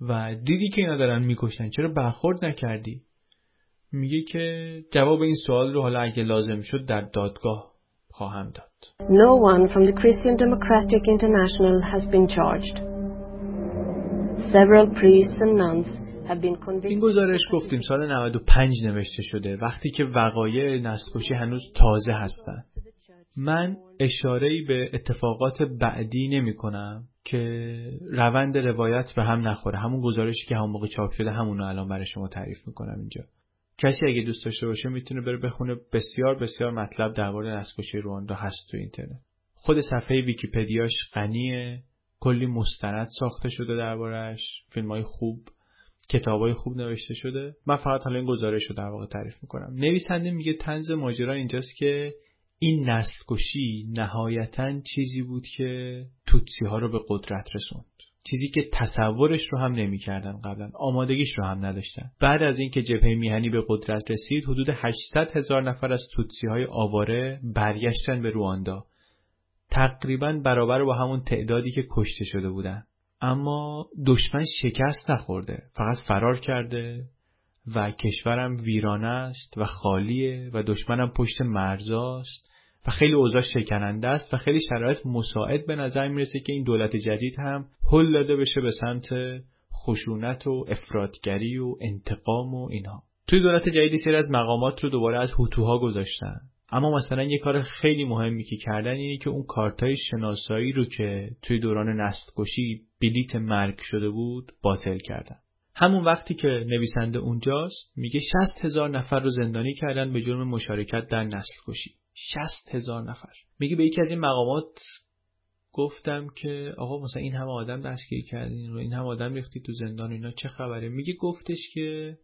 و دیدی که اینا دارن می‌کشن چرا برخورد نکردی؟ میگه که جواب این سوال رو حالا اگه لازم شد در دادگاه خواهم داد No one from the Christian Democratic International has been charged. Several priests and nuns have been convicted. این گزارش گفتیم سال 95 نوشته شده وقتی که وقایع نسل‌کشی هنوز تازه هستند. من اشاره به اتفاقات بعدی نمی کنم که روند روایت به هم نخوره همون گزارشی که همون موقع چاپ شده همون الان برای شما تعریف می‌کنم اینجا کسی اگه دوست داشته باشه می‌تونه بره بخونه. بسیار بسیار مطلب درباره دستکشی رواندا هست تو اینترنت. خود صفحه ویکیپدیاش غنیه. کلی مستند ساخته شده دربارهش فیلم های خوب کتاب های خوب نوشته شده. من فقط حالا این گزارش رو در واقع تعریف می‌کنم. نویسنده میگه تنز ماجرا اینجاست که این نسل نهایتا چیزی بود که توتسی ها رو به قدرت رسوند. چیزی که تصورش رو هم نمی‌کردن قبلا آمادگیش رو هم نداشتن. بعد از اینکه جبهه میهنی به قدرت رسید حدود 800 هزار نفر از توتسی های آواره برگشتن به رواندا. تقریبا برابر با همون تعدادی که کشته شده بودن. اما دشمن شکست نخورده. فقط فرار کرده و کشورم ویرانه است و خالیه و دشمنم پشت مرزاست و خیلی اوضاع شکننده است و خیلی شرایط مساعد به نظر می‌رسه که این دولت جدید هم هل داده بشه به سمت خشونت و افرادگری و انتقام و اینها. توی دولت جدیدی سری از مقامات رو دوباره از هوتوها گذاشتن. اما مثلا یه کار خیلی مهمی که کردن اینه که اون کارتای شناسایی رو که توی دوران نسل بلیت مرگ شده بود باطل کردن. همون وقتی که نویسنده اونجاست میگه 60 هزار نفر رو زندانی کردن به جرم مشارکت در نسل کشی 60 هزار نفر. میگه به یکی از این مقامات گفتم که آقا مثلا این همه آدم دستگیر کردین رو این همه آدم ریختی تو زندان اینا چه خبره؟ میگه گفتش که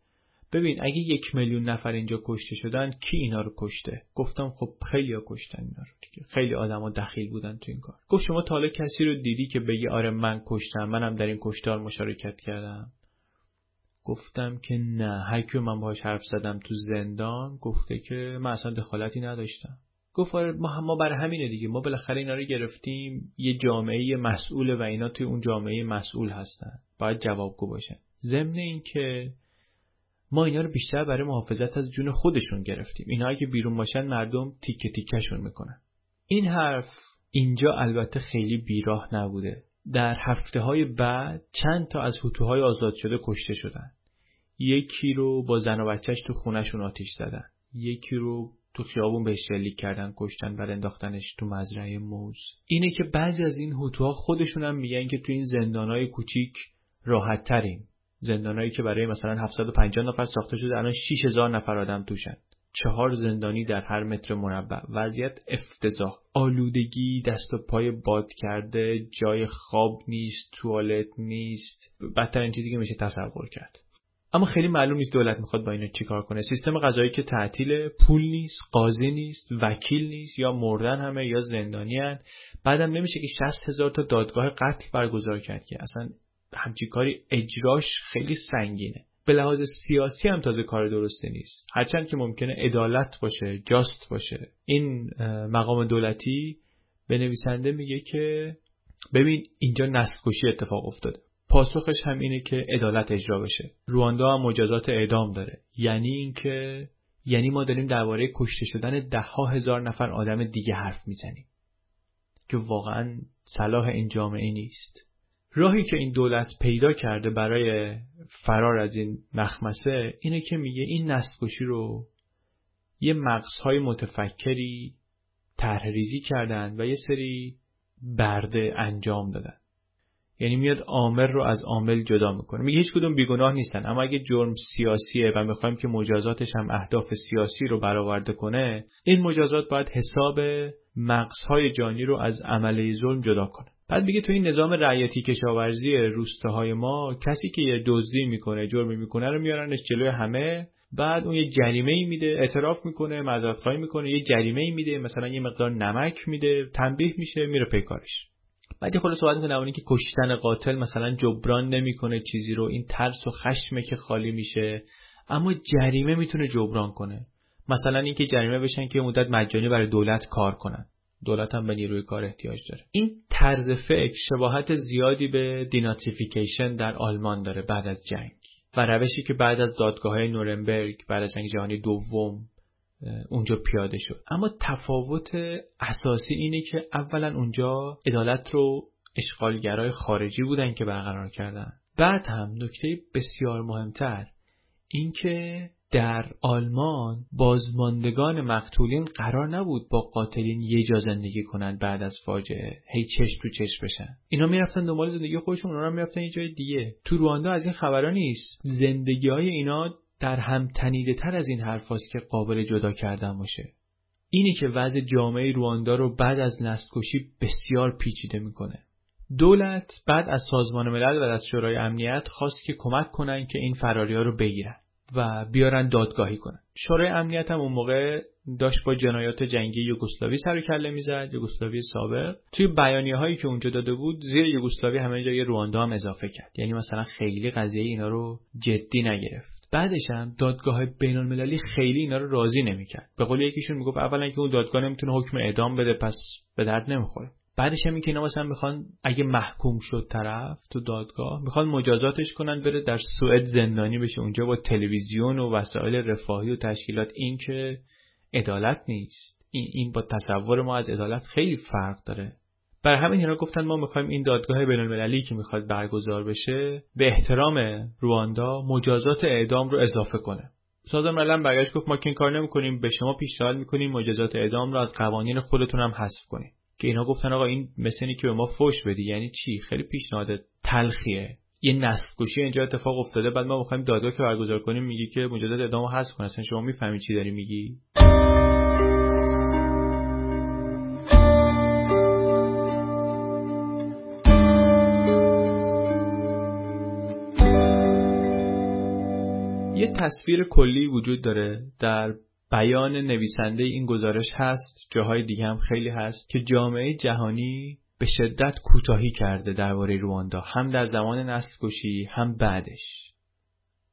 ببین اگه یک میلیون نفر اینجا کشته شدن کی اینا رو کشته؟ گفتم خب خیلی ها کشتن اینا رو دیگه. خیلی آدما دخیل بودن تو این کار. گفت شما تا کسی رو دیدی که بگی آره من کشتم منم در این کشتار مشارکت کردم؟ گفتم که نه. هر کی من باهاش حرف زدم تو زندان گفته که من اصلا دخالتی نداشتم. گفت آره ما, ما برای همینه دیگه. ما بالاخره اینا رو گرفتیم. یه جامعه مسئول و اینا توی اون جامعه مسئول هستن. باید جوابگو باشن ضمن اینکه ما اینا رو بیشتر برای محافظت از جون خودشون گرفتیم. اینا که بیرون باشن مردم تیکه تیکشون می‌کنن. این حرف اینجا البته خیلی بیراه نبوده. در هفته های بعد چند تا از هوتوهای آزاد شده کشته شدن یکی رو با زن و بچهش تو خونشون آتیش زدن. یکی رو تو خیابون بهش شلیک کردن کشتن بعد انداختنش تو مزرعه موز. اینه که بعضی از این هوتوها خودشون هم میگن که تو این زندانهای کوچیک راحت تریم زندانهایی که برای مثلا 750 نفر ساخته شده الان 6000 نفر آدم توشن. چهار زندانی در هر متر مربع. وضعیت افتضاح. آلودگی دست و پای باد کرده جای خواب نیست توالت نیست. بدترین چیزی که میشه تصور کرد. اما خیلی معلوم نیست دولت می‌خواد با اینا چیکار کنه. سیستم غذایی که تعطیل پول نیست قاضی نیست وکیل نیست یا مردن همه یا زندانی هن. بعدم نمیشه که 60 هزار تا دادگاه قتل برگزار کرد که اصلا همچین کاری اجراش خیلی سنگینه. به لحاظ سیاسی هم تازه کار درستی نیست. هرچند که ممکنه عدالت باشه جاست باشه. این مقام دولتی به نویسنده میگه که ببین اینجا نسل اتفاق افتاده. پاسخش هم اینه که عدالت اجرا بشه. رواندا هم مجازات اعدام داره. یعنی اینکه یعنی ما داریم درباره کشته شدن ده ها هزار نفر آدم دیگه حرف می‌زنیم. که واقعا صلاح این جامعه نیست. راهی که این دولت پیدا کرده برای فرار از این مخمسه اینه که میگه این نسل‌کشی رو یه مغزهای متفکری طرحریزی کردن و یه سری برده انجام دادن. یعنی میاد عامل رو از عامل جدا می‌کنه. میگه هیچ کدوم بیگناه نیستن. اما اگه جرم سیاسیه و می‌خوایم که مجازاتش هم اهداف سیاسی رو برآورده کنه این مجازات باید حساب مغزهای جانی رو از عمله ظلم جدا کنه. بعد میگه تو این نظام رعیتی کشاورزی روستاهای ما کسی که یه دزدی می‌کنه جرمی می‌کنه رو میارنش جلوی همه. بعد اون یه جریمه ای میده اعتراف می‌کنه معذرت خواهی می‌کنه یه جریمه ای میده مثلا یه مقدار نمک میده تنبیه میشه میره پیکارش بعد خود صحبت می‌کنه اونی که کشتن قاتل مثلا جبران نمی‌کنه چیزی رو این ترس و خشمه که خالی میشه. اما جریمه می‌تونه جبران کنه. مثلا اینکه جریمه بشن که مدت مجانی برای دولت کار کنن. دولت هم به نیروی کار احتیاج داره. این طرز فکر شباهت زیادی به دیناتیفیکیشن در آلمان داره بعد از جنگ. و روشی که بعد از دادگاه های نورنبرگ بعد از جنگ جهانی دوم اونجا پیاده شد. اما تفاوت اساسی اینه که اولا اونجا عدالت رو اشغالگرای خارجی بودن که برقرار کردن. بعد هم نکته بسیار مهمتر اینکه در آلمان بازماندگان مقتولین قرار نبود با قاتلین یه جا زندگی کنند بعد از فاجعه. هی چشم تو چشم بشن. اینا می‌رفتن دنبال زندگی خودشون اونا می‌رفتن یه جای دیگه. تو رواندا از این خبرها نیست. زندگی های اینا در هم تنیده تر از این حرفاست که قابل جدا کردن باشه. اینی که وضع جامعه رواندا رو بعد از نستکشی بسیار پیچیده می‌کنه. دولت بعد از سازمان ملل و از شورای امنیت خواست که کمک کنن که این فراری ها رو بگیرن. و بیارن دادگاهی کنن. شورای امنیت هم اون موقع داشت با جنایات جنگی یوگسلاوی سر و کله می‌زد یوگسلاوی سابق. توی بیانیه هایی که اونجا داده بود زیر یوگسلاوی همه جای رواندا هم اضافه کرد. یعنی مثلا خیلی قضیه اینا رو جدی نگرفت. بعدش هم دادگاه بین المللی خیلی اینا رو راضی نمی‌کرد. به قول یکیشون می‌گفت اولا که اون دادگاه نمی‌تونه حکم اعدام بده پس به درد نمی‌خوره. بعدش هم که اینا مثلا می‌خوان اگه محکوم شد طرف تو دادگاه می‌خوان مجازاتش کنن بره در سوئد زندانی بشه. اونجا با تلویزیون و وسایل رفاهی و تشکیلات. این که عدالت نیست. این با تصور ما از عدالت خیلی فرق داره. برای همین اینا گفتن ما می‌خوایم این دادگاه بین المللی که می‌خواد برگزار بشه به احترام رواندا مجازات اعدام رو اضافه کنه. سازمان ملل برگشت گفت ما که این کار نمی‌کنیم به شما پیشنهاد می‌کنیم مجازات اعدام رو از قوانین خودتون هم حذف کنیم. که اینا گفتن آقا این مثلی که به ما فوش بدی یعنی چی؟ خیلی پیشنهاد تلخیه. یه نسل کشی اینجا اتفاق افتاده بعد ما می‌خوایم دادگاه که برگزار کنیم میگی که اعدام رو حذف کن اصلا شما می‌فهمی چی داری میگی؟ یه تصویر کلی وجود داره در بیان نویسنده این گزارش هست جاهای دیگه هم خیلی هست که جامعه جهانی به شدت کوتاهی کرده درباره رواندا. هم در زمان نسل کشی هم بعدش.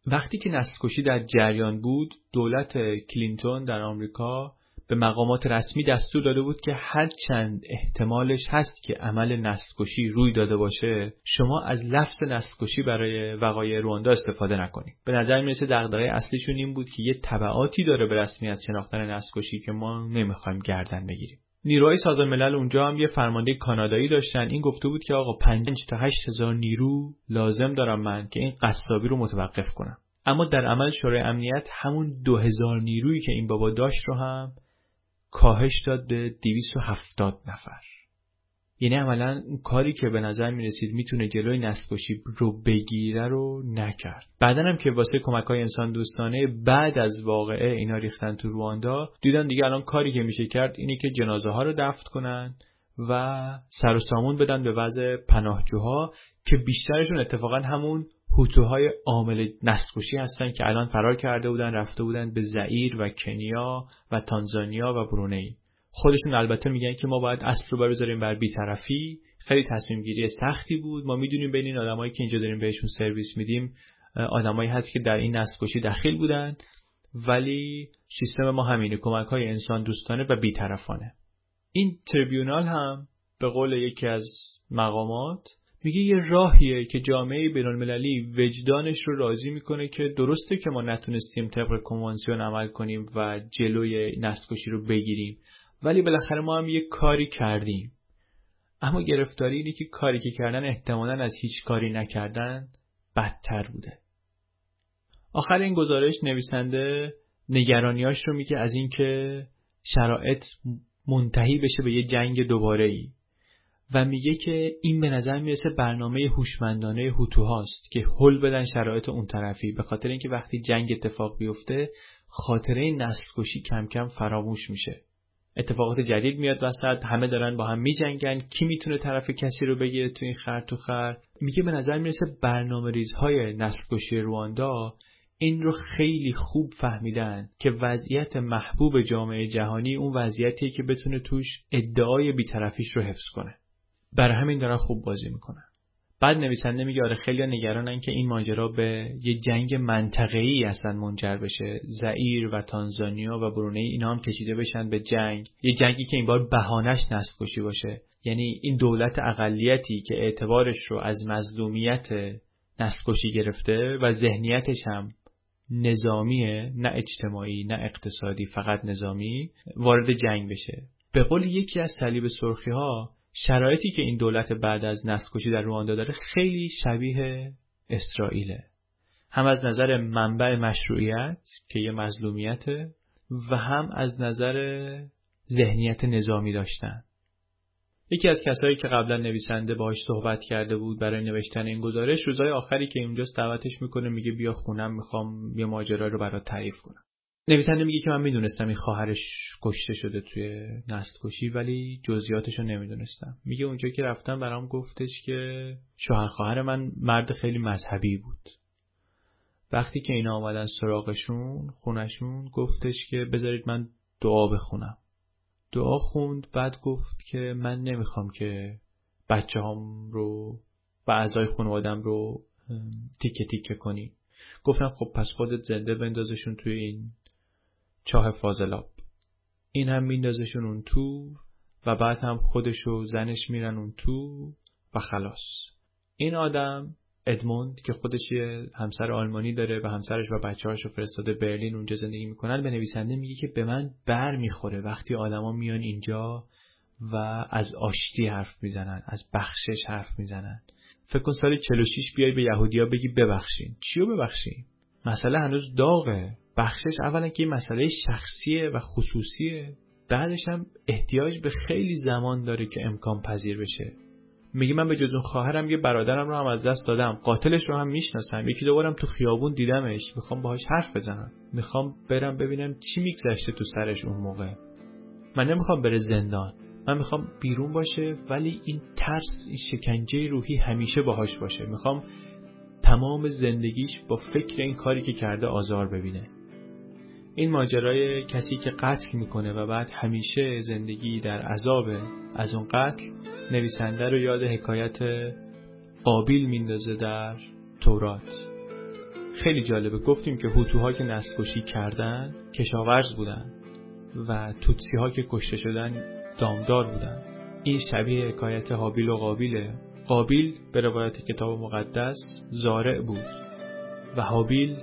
وقتی که نسل کشی در جریان بود دولت کلینتون در آمریکا به مقامات رسمی دستور داده بود که هر چند احتمالش هست که عمل نسلکشی روی داده باشه شما از لفظ نسلکشی برای وقایع رواندا استفاده نکنید. به نظر می‌رسه دغدغه اصلیشون این بود که یه تبعاتی داره به رسمیت شناختن نسلکشی که ما نمی‌خوایم گردن بگیریم. نیروهای سازمان ملل اونجا هم یه فرمانده کانادایی داشتن. این گفته بود که آقا 5 تا 8 هزار نیرو لازم دارم من که این قصابی رو متوقف کنم. اما در عمل شورای امنیت همون 2000 نیرویی که این بابا داشت رو هم کاهش داد به 270 نفر. یعنی عملا کاری که به نظر می رسید می‌تونه جلوی نسل رو بگیره رو نکرد. بعدا هم که واسه کمک های انسان دوستانه بعد از واقعه اینا ریختن تو رواندا دیدن دیگه الان کاری که میشه کرد اینه که جنازه ها رو دفن کنن و سر و سامون بدن به وضع پناهجوها که بیشترشون اتفاقا همون هوتوهای عامل نسلکشی هستن که الان فرار کرده بودن رفته بودن به زعیر و کنیا و تانزانیا و برونی خودشون البته میگن که ما باید اصل رو بذاریم بر بیطرفی. خیلی تصمیم گیری سختی بود. ما می‌دونیم بین این آدمایی که اینجا داریم بهشون سرویس میدیم آدمایی هست که در این نسلکشی دخیل بودن. ولی سیستم ما همینه کمک های انسان دوستانه و بیطرفانه. این تریبیونال هم به قول یکی از مقامات میگه یه راهیه که جامعه بینالمللی وجدانش رو راضی می‌کنه که درسته که ما نتونستیم طبق کنوانسیون عمل کنیم و جلوی نسکشی رو بگیریم ولی بالاخره ما هم یه کاری کردیم. اما گرفتاری اینه که کاری که کردن احتمالا از هیچ کاری نکردن بدتر بوده. آخر این گزارش نویسنده نگرانیاش رو میگه از اینکه شرایط منتهی بشه به یه جنگ دوباره ای و میگه که این به نظر می‌رسه برنامه هوشمندانه هوتو هاست که حل بدن شرایط اون طرفی. به خاطر اینکه وقتی جنگ اتفاق بیفته خاطره نسل کشی کم کم فراموش میشه. اتفاقات جدید میاد وسط همه دارن با هم میجنگن. کی می‌تونه طرف کسی رو بگیره تو این خر تو خر؟ میگه به نظر می‌رسه برنامه ریزهای نسل کشی رواندا این رو خیلی خوب فهمیدن که وضعیت محبوب جامعه جهانی اون وضعیتیه که بتونه توش ادعای بیطرفیش رو حفظ کنه. برای همین دارن خوب بازی می‌کنن. بعد نویسنده میگه آره خیلی نگرانن که این ماجرا به یه جنگ منطقه‌ای اصلا منجر بشه. زئیر و تانزانیا و برونه اینا هم کشیده بشن به جنگ. یه جنگی که این بار بهانش نسل کشی باشه. یعنی این دولت اقلیتی که اعتبارش رو از مظلومیت نسل کشی گرفته و ذهنیتش هم نظامیه نه اجتماعی نه اقتصادی فقط نظامی وارد جنگ بشه. به قول یکی از صلیب سرخی ها شرایطی که این دولت بعد از نسل در رواندا داره خیلی شبیه اسرائیله. هم از نظر منبع مشروعیت که یه مظلومیته و هم از نظر ذهنیت نظامی داشتن. یکی از کسایی که قبلا نویسنده باهاش صحبت کرده بود برای نوشتن این گزارش روزای آخری که اونجاست دعوتش می‌کنه میگه بیا خونم می‌خوام یه ماجرا رو برات تعریف کنم. نویسنده میگه که من می‌دونستم این خواهرش کشته شده توی نست کشی ولی جزئیاتش رو نمی‌دونستم. میگه اونجا که رفتم برام گفتش که شوهر خواهر من مرد خیلی مذهبی بود. وقتی که اینا آمدن سراغشون خونشون گفتش که بذارید من دعا بخونم. دعا خوند بعد گفت که من نمی‌خوام که بچه هم رو و اعضای خانوادم رو تیکه تیکه کنی. گفتم خب پس خودت زنده بندازشون توی این چاه فاضلاب. این هم میندازشون اون تو و بعد هم خودش و زنش میرن اون تو و خلاص. این آدم ادموند که خودش همسر آلمانی داره و همسرش و بچه رو فرستاده برلین اونجا زندگی می‌کنن به نویسنده میگه که به من بر می‌خوره وقتی آدما میان اینجا و از آشتی حرف می‌زنن از بخشش حرف می‌زنن. فکر کن سال 46 بیای به یهودیا بگی ببخشین. چیو ببخشین مسئله هنوز داغه. بخشش اولا که این مسئله شخصیه و خصوصیه. بعدش هم احتیاج به خیلی زمان داره که امکان پذیر بشه. میگه من به جز اون خواهرم یه برادرم رو هم از دست دادم. قاتلش رو هم می‌شناسم. یکی دوبارم تو خیابون دیدمش. می‌خوام باهاش حرف بزنم. می‌خوام برم ببینم چی میگذشته تو سرش اون موقع. من نمی‌خوام بره زندان. من می‌خوام بیرون باشه ولی این ترس این شکنجه روحی همیشه باهاش باشه. می‌خوام تمام زندگیش با فکر این کاری که کرده آزار ببینه. این ماجرای کسی که قتل می‌کنه و بعد همیشه زندگی در عذاب از اون قتل نویسنده رو یاد حکایت قابیل میندازه در تورات. خیلی جالبه. گفتیم که هوتوها که نسل کردن کشاورز بودن و توتسی ها که کشته شدن دامدار بودن. این شبیه حکایت حابیل و قابیله. قابیل به روایت کتاب مقدس زارع بود و حابیل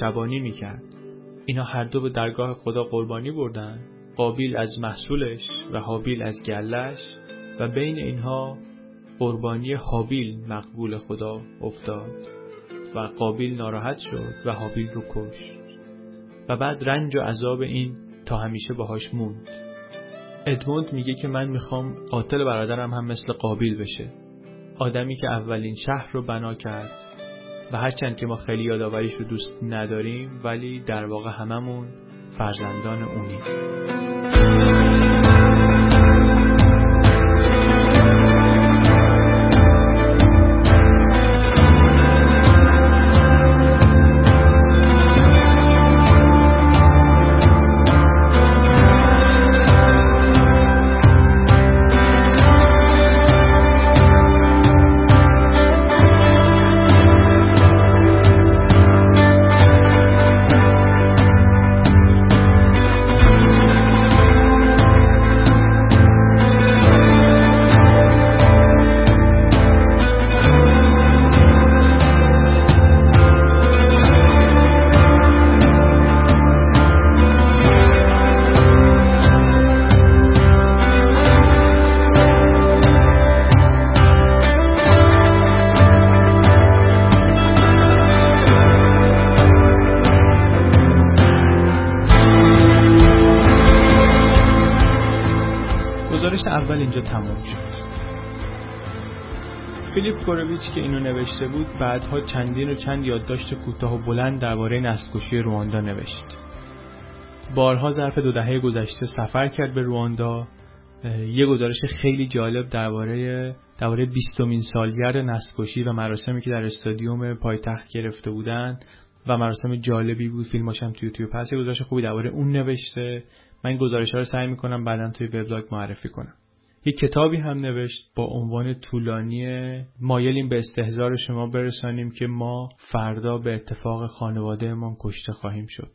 شبانی می‌کرد. اینا هر دو به درگاه خدا قربانی بردن. قابیل از محصولش و حابیل از گلش و بین اینها قربانی حابیل مقبول خدا افتاد و قابیل ناراحت شد و حابیل رو کشت. و بعد رنج و عذاب این تا همیشه باهاش موند. ادموند میگه که من می‌خوام قاتل برادرم هم مثل قابیل بشه. آدمی که اولین شهر رو بنا کرد و هرچند که ما خیلی یادآوریش رو دوست نداریم ولی در واقع هممون فرزندان اونیم. اینجا تمام شد. فیلیپ گورویچ که اینو نوشته بود بعدها چندین و چند یادداشت کوتاه و بلند درباره نسل‌کشی رواندا نوشت. بارها ظرف دو دهه گذشته سفر کرد به رواندا. یه گزارش خیلی جالب درباره درباره 20 سالگرد نسل‌کشی و مراسمی که در استادیوم پایتخت گرفته بودن و مراسم جالبی بود. فیلماش هم تو یوتیوب هست گزارش خوبی درباره اون نوشته. من گزارش ها رو سعی می‌کنم بعدا توی وبلاگ معرفی کنم. یه کتابی هم نوشت با عنوان طولانی مایلیم به استهزار شما برسانیم که ما فردا به اتفاق خانواده ما کشته خواهیم شد.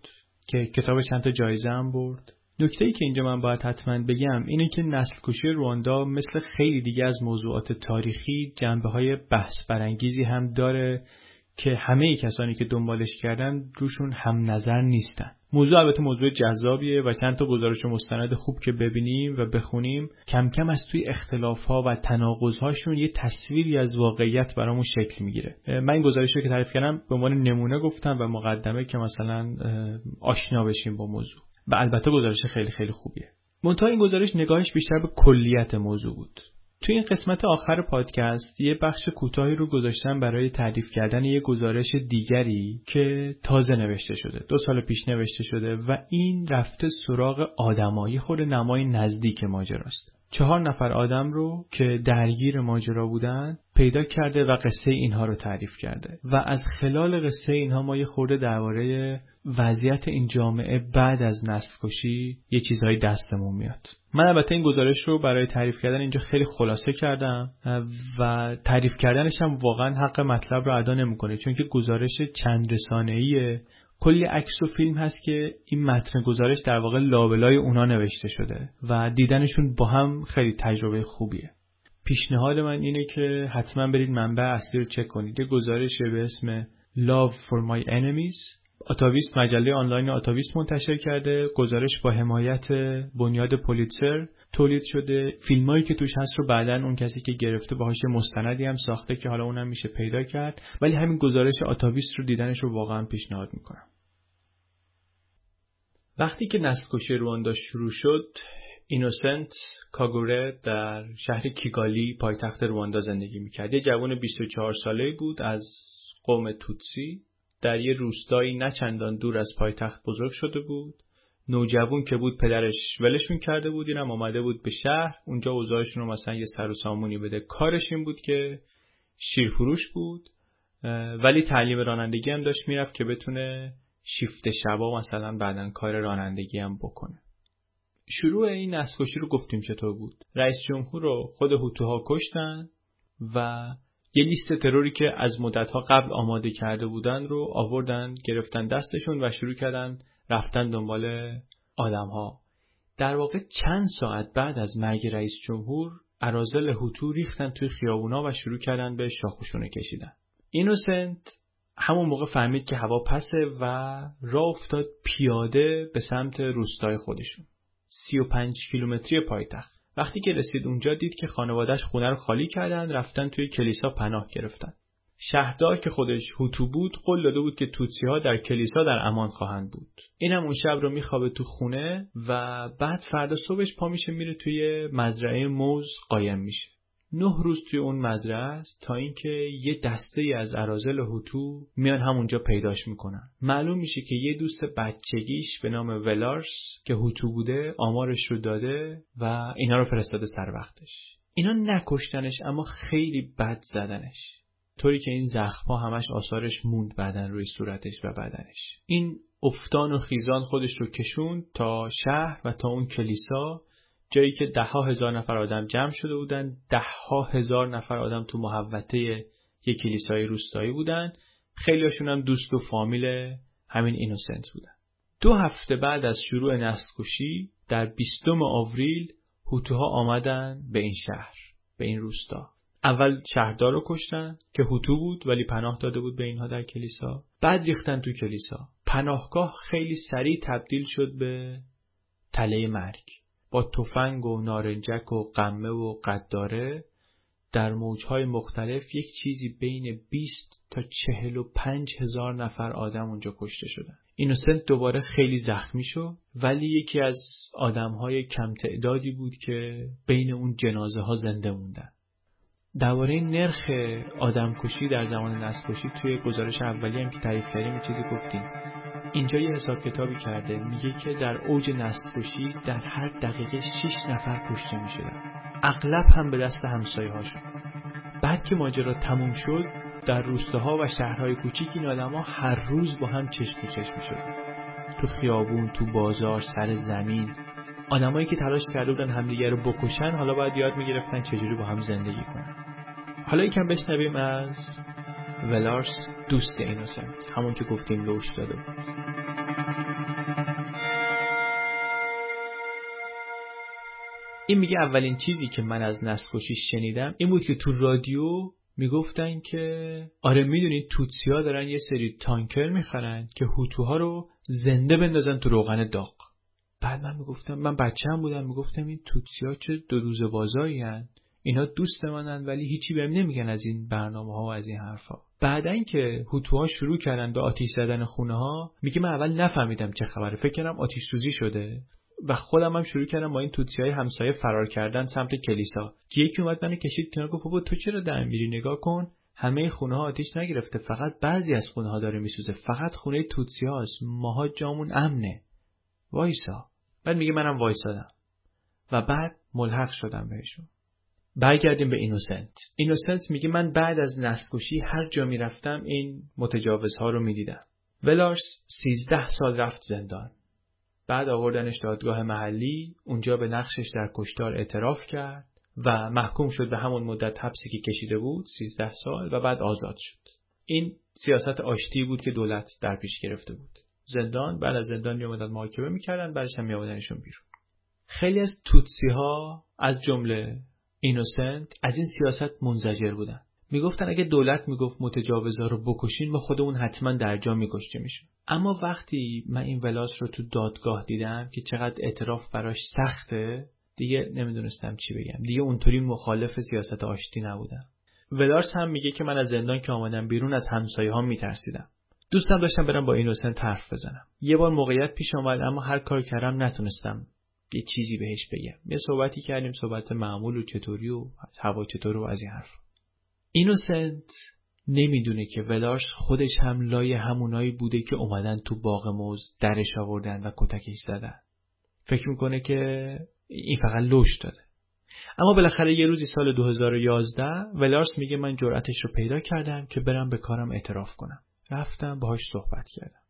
که کتاب چند تا جایزه هم برد. نکته ای که اینجا من باید حتما بگم اینه که نسل کشی رواندا مثل خیلی دیگه از موضوعات تاریخی جنبه های بحث برانگیزی هم داره که همه کسانی که دنبالش کردن روشون هم نظر نیستن. موضوع البته موضوع جذابیه و چند تا گزارش مستند خوب که ببینیم و بخونیم. کم کم از توی اختلاف ها و تناقض هاشون یه تصویری از واقعیت برامون شکل می‌گیره. من این گزارش رو که تعریف کردم به عنوان نمونه گفتم و مقدمه که مثلا آشنا بشیم با موضوع. و البته گزارش خیلی خیلی خوبیه. منتها این گزارش نگاهش بیشتر به کلیت موضوع بود. توی این قسمت آخر پادکست یه بخش کوتاهی رو گذاشتم برای تعریف کردن یه گزارش دیگری که تازه نوشته شده دو سال پیش نوشته شده و این رفته سراغ آدمایی خود نمای نزدیک ماجراست. چهار نفر آدم رو که درگیر ماجرا بودن پیدا کرده و قصه اینها رو تعریف کرده و از خلال قصه اینها ما یه خورده درباره وضعیت این جامعه بعد از نسل کشی یه چیزهایی دستمون میاد. من البته این گزارش رو برای تعریف کردن اینجا خیلی خلاصه کردم و تعریف کردنش هم واقعا حق مطلب رو ادا نمی‌کنه چون که گزارش چند رسانه‌ایه. کلی عکس و فیلم هست که این متن گزارش در واقع لابلای اونا نوشته شده و دیدنشون با هم خیلی تجربه خوبیه. پیشنهاد من اینه که حتما برید منبع اصلی رو چک کنید. گزارش به اسم Love for My Enemies. آتاویست مجله آنلاین آتاویست منتشر کرده. گزارش با حمایت بنیاد پولیتسر تولید شده. فیلمایی که توش هست رو بعدا اون کسی که گرفته باهاش مستندی هم ساخته که حالا اونم میشه پیدا کرد. ولی همین گزارش آتاویست رو دیدنش رو واقعا پیشنهاد می‌کنم. وقتی که نسل کشی رواندا شروع شد اینوسنت کاگوره در شهر کیگالی پایتخت رواندا زندگی می‌کرد. یه جوان 24 ساله بود از قوم توتسی. در یه روستایی نه چندان دور از پایتخت بزرگ شده بود. نوجوان که بود پدرش ولشون کرده بود اینم آمده بود به شهر. اونجا اوضاعشون رو مثلا یه سر و سامونی بده. کارش این بود که شیرفروش بود. ولی تعلیم رانندگی هم داشت می‌رفت که بتونه شیفت شبا مثلا بعدا کار رانندگی هم بکنه. شروع این نسکشی رو گفتیم چطور بود. رئیس جمهور رو خود هوتوها کشتن و یه لیست تروری که از مدتها قبل آماده کرده بودن رو آوردن گرفتن دستشون و شروع کردن رفتن دنبال آدمها. در واقع چند ساعت بعد از مرگ رئیس جمهور ارازل هوتو ریختن توی خیابونا و شروع کردن به شاخوشونه کشیدن. اینوسنت همون موقع فهمید که هوا پسه و راه افتاد پیاده به سمت روستای خودشون. 35 کیلومتری پایتخت. وقتی که رسید اونجا دید که خانوادهش خونه رو خالی کردن رفتن توی کلیسا پناه گرفتن. شهردار که خودش هوتو بود قول داده بود که توتسی ها در کلیسا در امان خواهند بود. اینم اون شب رو میخوابه تو خونه و بعد فردا صبحش پا میشه میره توی مزرعه موز قایم میشه. نه روز توی اون مزرعه است تا اینکه یه دسته ای از ارازل هوتو میان همونجا پیداش می‌کنن. معلوم میشه که یه دوست بچگیش به نام ولارس که هوتو بوده آمارش رو داده و اینا رو فرستاده سر وقتش. اینا نکشتنش اما خیلی بد زدنش. طوری که این زخمها همش آثارش موند بعدن روی صورتش و بدنش. این افتان و خیزان خودش رو کشون تا شهر و تا اون کلیسا جایی که ده ها هزار نفر آدم جمع شده بودن ده ها هزار نفر آدم تو محوطه یک کلیسای روستایی بودن. خیلیشون هم دوست و فامیل همین اینوسنت بودن. دو هفته بعد از شروع نسل‌کشی در بیستم آوریل هوتوها آمدن به این شهر به این روستا. اول شهردار رو کشتن که هوتو بود ولی پناه داده بود به اینها در کلیسا. بعد ریختن تو کلیسا. پناهگاه خیلی سریع تبدیل شد به تله مرگ. با تفنگ و نارنجک و قمه و قداره در موجهای مختلف یک چیزی بین 20 تا 45 هزار نفر آدم اونجا کشته شدن. اینوسنت دوباره خیلی زخمی شد ولی یکی از آدمهای کم تعدادی بود که بین اون جنازه ها زنده موندن. درباره نرخ آدمکشی در زمان نسل‌کشی توی گزارش اولی هم که تعریف کردیم چیزی گفتیم اینجا یه حساب کتابی کرده میگه که در اوج نسل‌کشی در هر دقیقه 6 نفر کشته می‌شدن. اغلب هم به دست همسایه بعد که ماجرا تموم شد در روستاها و شهرهای کوچیک این آدما هر روز با هم چشم چشم شدن تو خیابون تو بازار سر زمین. آدمایی که تلاش کرده بودن همدیگه رو بکشن حالا باید یاد می‌گرفتن چجوری با هم زندگی کنن. حالا یکم بشنویم از ولارس دوست اینوسنت همون که گفتیم لوش داده این میگه اولین چیزی که من از نسل شنیدم این بود که تو رادیو می‌گفتن که آره می‌دونید توتسیا دارن یه سری تانکر می‌خرن که هوتوها رو زنده بندازن تو روغن داغ. بعد من می‌گفتم من بچه هم بودم می‌گفتم این توتسیا چه دو روز بازایی هن. اینا دوست منن ولی هیچی بهم نمیگن از این برنامه ها و از این حرفا. بعدا که هوتوها شروع کردن به آتیش زدن خونه ها میگه من اول نفهمیدم چه خبره. فکر کردم آتیش سوزی شده و خودم هم شروع کردم با این توتسی های همسایه فرار کردن سمت کلیسا. که یکی اومد منو کشید کنار گفت بابا تو چرا در میری؟ نگاه کن همه خونه ها آتیش نگرفته. فقط بعضی از خونه ها داره میسوزه. فقط خونه توتسی هاست ماها جامون امنه. وایسا. بعد میگه منم وایسادم. و بعد ملحق شدم بهشون. برگردیم به اینوسنت اینوسنت میگه من بعد از نسلکشی هر جا می‌رفتم این متجاوزها رو می‌دیدم. ولارس سیزده سال رفت زندان. بعد آوردنش دادگاه محلی اونجا به نقشش در کشتار اعتراف کرد و محکوم شد به همون مدت حبسی که کشیده بود 13 سال و بعد آزاد شد. این سیاست آشتی بود که دولت در پیش گرفته بود. زندان بعد از زندان میومدن محاکمه می‌کردن بعدش هم میآوردنشون بیرون. خیلی از توتسی ها از جمله اینوسنت از این سیاست منزجر بودن. می‌گفتن اگه دولت می‌گفت متجاوزا رو بکشین ما خودمون حتما در جا میکشتیمشون. اما وقتی من این ولاس رو تو دادگاه دیدم که چقدر اعتراف براش سخته دیگه نمی‌دونستم چی بگم. دیگه اونطوری مخالف سیاست آشتی نبودم. ولاس هم میگه که من از زندان که آمدم بیرون از همسایه ها میترسیدم. دوستم داشتم برم با اینوسنت حرف بزنم. یه بار موقعیت پیش آمد اما هر کار کردم نتونستم یه چیزی بهش بگم. یه صحبتی کردیم صحبت معمول و چطوری و هوا چطور و از این حرف. اینوسنت نمی‌دونه که ولارس خودش هم لای همونایی بوده که اومدن تو باغ موز درش آوردن و کتکش زدن. فکر می‌کنه که این فقط لوش داده. اما بالاخره یه روزی سال 2011 ولارس میگه من جرأتش رو پیدا کردم که برم به کارم اعتراف کنم. رفتم باهاش صحبت کردم.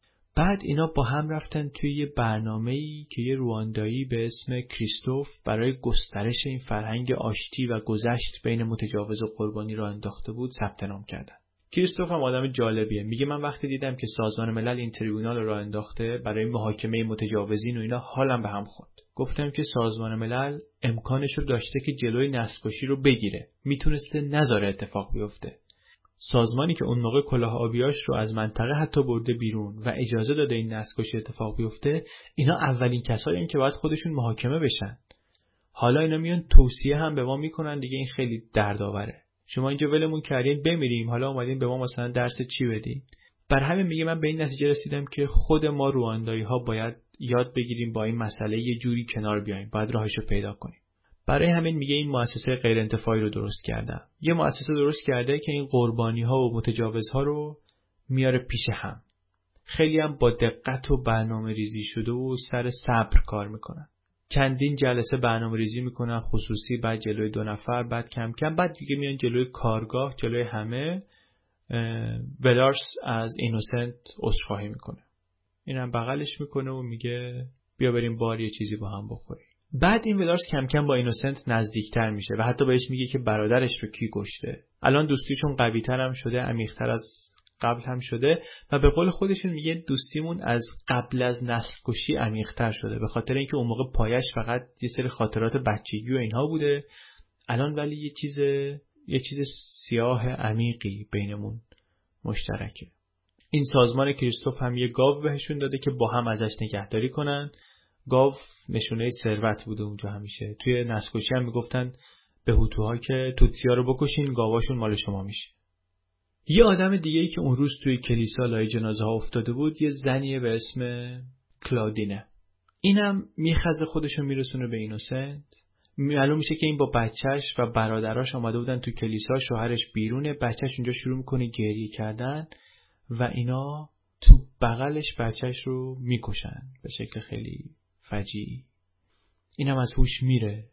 بعد اینا با هم رفتن توی یه برنامه ای که یه رواندایی به اسم کریستوف برای گسترش این فرهنگ آشتی و گذشت بین متجاوز و قربانی را انداخته بود ثبت نام کردن. کریستوف هم آدم جالبیه. میگه من وقتی دیدم که سازمان ملل این تریبونال را انداخته برای محاکمه متجاوزین و اینا حالم به هم خورد. گفتم که سازمان ملل امکانش رو داشته که جلوی نسکشی رو بگیره. می‌تونسته نذاره اتفاق بیفته. سازمانی که اون موقع کلاه آبیاش رو از منطقه حتی برده بیرون و اجازه داده این نسکشی اتفاق بیفته اینا اولین کسایی که باید خودشون محاکمه بشن. حالا اینا میان توصیه هم به ما می‌کنن دیگه این خیلی دردآوره. شما اینجا ولمون کردین بمیریم. حالا اومدین به ما مثلا درس چی بدین. بر همین میگه من به این نتیجه رسیدم که خود ما رواندایی ها باید یاد بگیریم با این مسئله یه جوری کنار بیایم. باید راهش رو پیدا کنیم. برای همین میگه این مؤسسه غیر انتفاعی رو درست کردم یه مؤسسه درست کرده که این قربانی ها و متجاوزها رو میاره پیش هم. خیلی هم با دقت و برنامه ریزی شده و سر صبر کار می‌کنن. چندین جلسه برنامه ریزی می‌کنن خصوصی بعد جلوی دو نفر بعد کم کم بعد دیگه میان جلوی کارگاه جلوی همه ولارس از اینوسنت عذرخواهی می‌کنه. اینم بغلش می‌کنه و میگه بیا بریم بار یه چیزی با هم بخوریم. بعد این ولارس کم کم با اینوسنت نزدیکتر میشه و حتی بهش میگه که برادرش رو کی کشته. الان دوستیشون قویتر هم شده عمیقتر از قبل هم شده و به قول خودشون میگه دوستیمون از قبل از نسل کشی عمیقتر شده به خاطر اینکه اون موقع پایش فقط یه سری خاطرات بچگی و اینها بوده. الان ولی یه چیز یه چیز سیاه عمیقی بینمون مشترکه. این سازمان کریستوف هم یه گاو بهشون داده که با هم ازش نگهداری کنن. گاو نشونه ثروت بوده اونجا همیشه. توی نسکشی هم می‌گفتن به هوتوها که توتسیا رو بکشین گاواشون مال شما میشه. یه آدم دیگه ای که اون روز توی کلیسا لای جنازه ها افتاده بود یه زنیه به اسم کلادینه. اینم میخزه خودشو میرسونه به اینوسنت. معلوم میشه که این با بچهش و برادراش آمده بودن تو کلیسا شوهرش بیرونه. بچهش اونجا شروع می‌کنه گریه کردن و اینا تو بغلش بچهش رو می‌کشن. به شکل خیلی فجی این هم از هوش میره.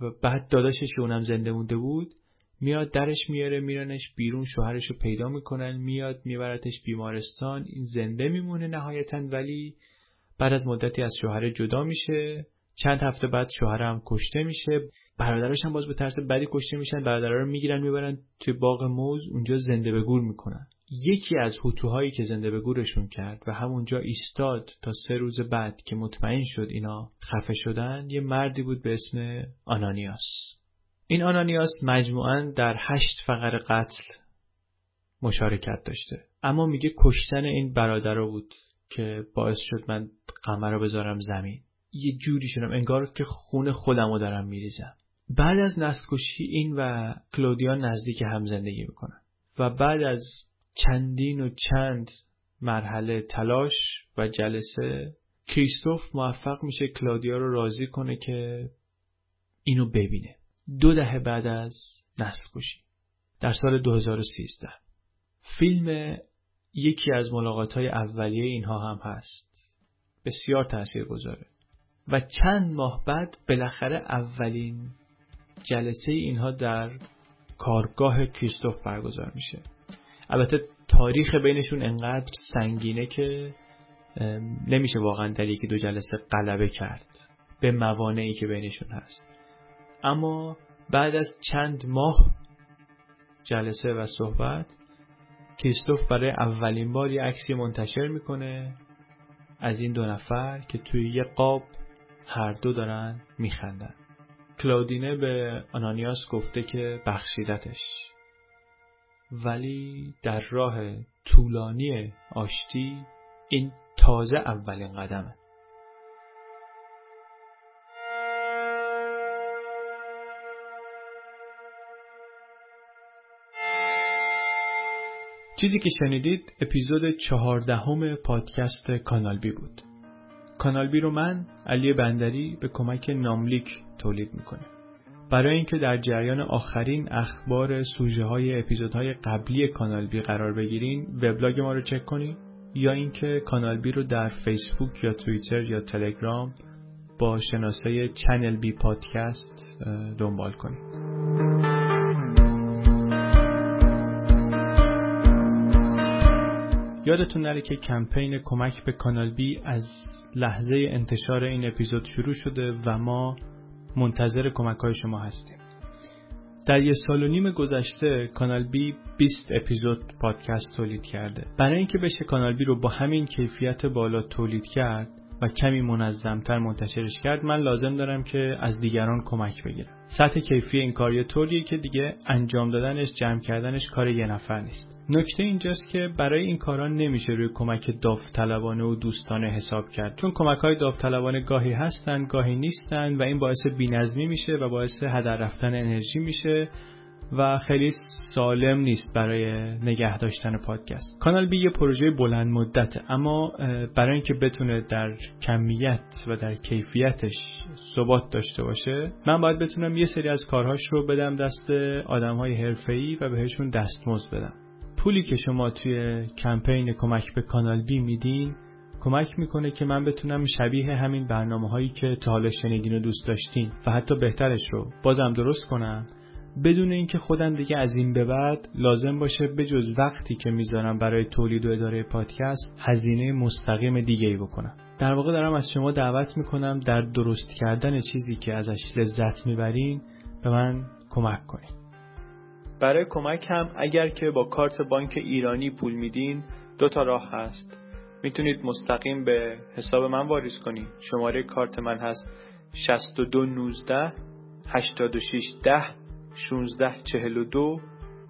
و بعد داداشش اونم زنده مونده بود میاد درش میاره میرنش بیرون شوهرش رو پیدا می‌کنن میاد میبرتش بیمارستان. این زنده میمونه نهایتا ولی بعد از مدتی از شوهر جدا میشه. چند هفته بعد شوهرم کشته میشه. برادرش هم باز به ترس بدی کشته میشن. برادرها رو می‌گیرن می‌برن توی باغ موز. اونجا زنده به گور می‌کنن. یکی از هوتوهایی که زنده به گورشون کرد و همونجا ایستاد تا سه روز بعد که مطمئن شد اینا خفه شدن یه مردی بود به اسم آنانیاس. این آنانیاس مجموعا در هشت فقر قتل مشارکت داشته. اما میگه کشتن این برادر بود که باعث شد من قمر رو بذارم زمین. یه جوری شدم انگار که خون خودم رو دارم میریزم. بعد از نسل این و کلودیا نزدیک هم زندگی می‌کنن. و بعد از چندین و چند مرحله تلاش و جلسه کریستوف موفق میشه کلودیا رو راضی کنه که اینو ببینه. دو دهه بعد از نسل کشی در سال 2013 فیلم یکی از ملاقات های اولیه اینها هم هست. بسیار تأثیر گذاره. و چند ماه بعد بالاخره اولین جلسه اینها در کارگاه کریستوف برگزار میشه. البته تاریخ بینشون انقدر سنگینه که نمیشه واقعا در یکی دو جلسه غلبه کرد به موانعی که بینشون هست. اما بعد از چند ماه جلسه و صحبت کریستوف برای اولین بار یه عکسی منتشر می‌کنه از این دو نفر که توی یه قاب هر دو دارن میخندن. کلاودینه به آنانیاس گفته که بخشیدتش. ولی در راه طولانی آشتی این تازه اولین قدمه چیزی که شنیدید اپیزود چهاردهم پادکست کانال بی بود. کانال بی رو من علی بندری به کمک ناملیک تولید می‌کنه. برای اینکه در جریان آخرین اخبار سوژه های اپیزودهای قبلی کانال بی قرار بگیرین وبلاگ ما رو چک کنید یا اینکه کانال بی رو در فیسبوک یا توییتر یا تلگرام با شناسه channel b podcast دنبال کنید. یادتون نره که کمپین کمک به کانال بی از لحظه انتشار این اپیزود شروع شده و ما منتظر کمک های شما هستیم. در یه سال و نیم گذشته کانال بی 20 اپیزود پادکست تولید کرده. برای اینکه بشه کانال بی رو با همین کیفیت بالا تولید کرد و کمی منظمتر منتشرش کرد من لازم دارم که از دیگران کمک بگیرم. سطح کیفی این کار یه طوریه که دیگه انجام دادنش جمع کردنش کار یه نفر نیست. نکته اینجاست که برای این کارا نمیشه روی کمک داوطلبانه و دوستانه حساب کرد. چون کمک های داوطلبانه گاهی هستن گاهی نیستن و این باعث بینظمی میشه و باعث هدر رفتن انرژی میشه و خیلی سالم نیست برای نگه داشتن پادکست. کانال بی یه پروژه بلند مدته اما برای اینکه بتونه در کمیت و در کیفیتش ثبات داشته باشه من باید بتونم یه سری از کارهاش رو بدم دست آدم های حرفه‌ای و بهشون دستمزد بدم. پولی که شما توی کمپین کمک به کانال بی میدین کمک می‌کنه که من بتونم شبیه همین برنامه هایی که تا حالا شنیدین و دوست داشتین و حتی بهترش رو بازم درست کنم. بدون اینکه خودم دیگه از این به بعد لازم باشه به جز وقتی که می‌ذارم برای تولید و اداره پادکست هزینه مستقیم دیگه ای بکنم. در واقع دارم از شما دعوت می‌کنم در درست کردن چیزی که ازش لذت می‌برین به من کمک کنید برای کمک هم اگر که با کارت بانک ایرانی پول میدین دو تا راه هست. می‌تونید مستقیم به حساب من واریز کنید شماره کارت من هست 6219 8610 1642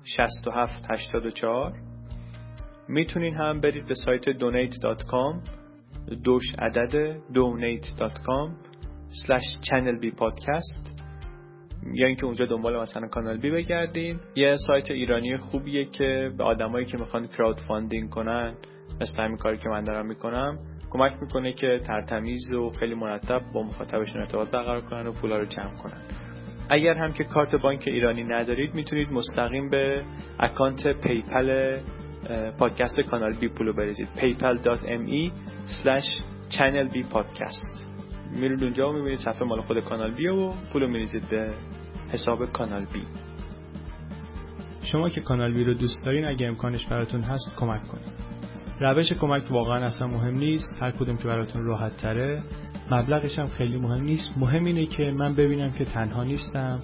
6784 می‌تونین هم برید به سایت donate.com دوش عدد donate.com slash channel b podcast. یا اینکه اونجا دنبال مثلا کانال بی بگردین. یه سایت ایرانی خوبیه که به آدمایی که می‌خوان crowdfunding کنن مثل همین کاری که من دارم می‌کنم کمک می‌کنه که ترتمیز و خیلی مرتب با مخاطبشون ارتباط برقرار کنن و پولا رو جمع کنن. اگر هم که کارت بانک ایرانی ندارید می‌تونید مستقیم به اکانت PayPal پادکست کانال بی پولو بریزید. paypal.me channel b podcast. میرید اونجا و می‌بینید صفحه مال خود کانال بی و پولو میریزید به حساب کانال بی. شما که کانال بی رو دوست دارین اگه امکانش براتون هست کمک کنید. روش کمک واقعا اصلا مهم نیست. هر کدوم که براتون راحت تره مبلغش هم خیلی مهم نیست. مهم اینه که من ببینم که تنها نیستم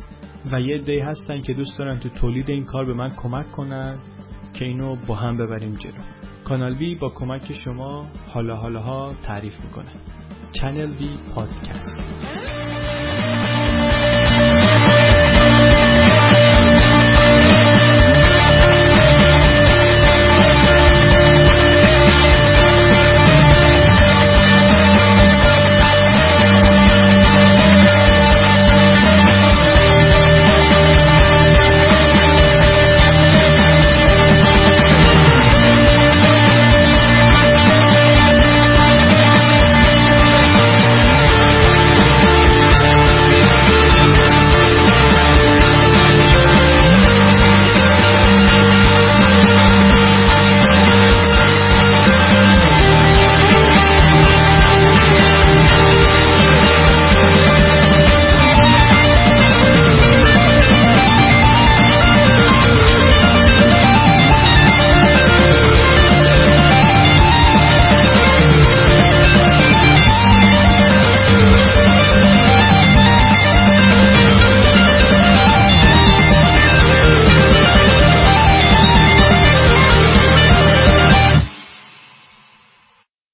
و یه دی هستن که دوست دارن تو تولید این کار به من کمک کنن که اینو با هم ببریم جلو. کانال بی با کمک شما حالا حالا ها تعریف می‌کنه. چنل بی پادکست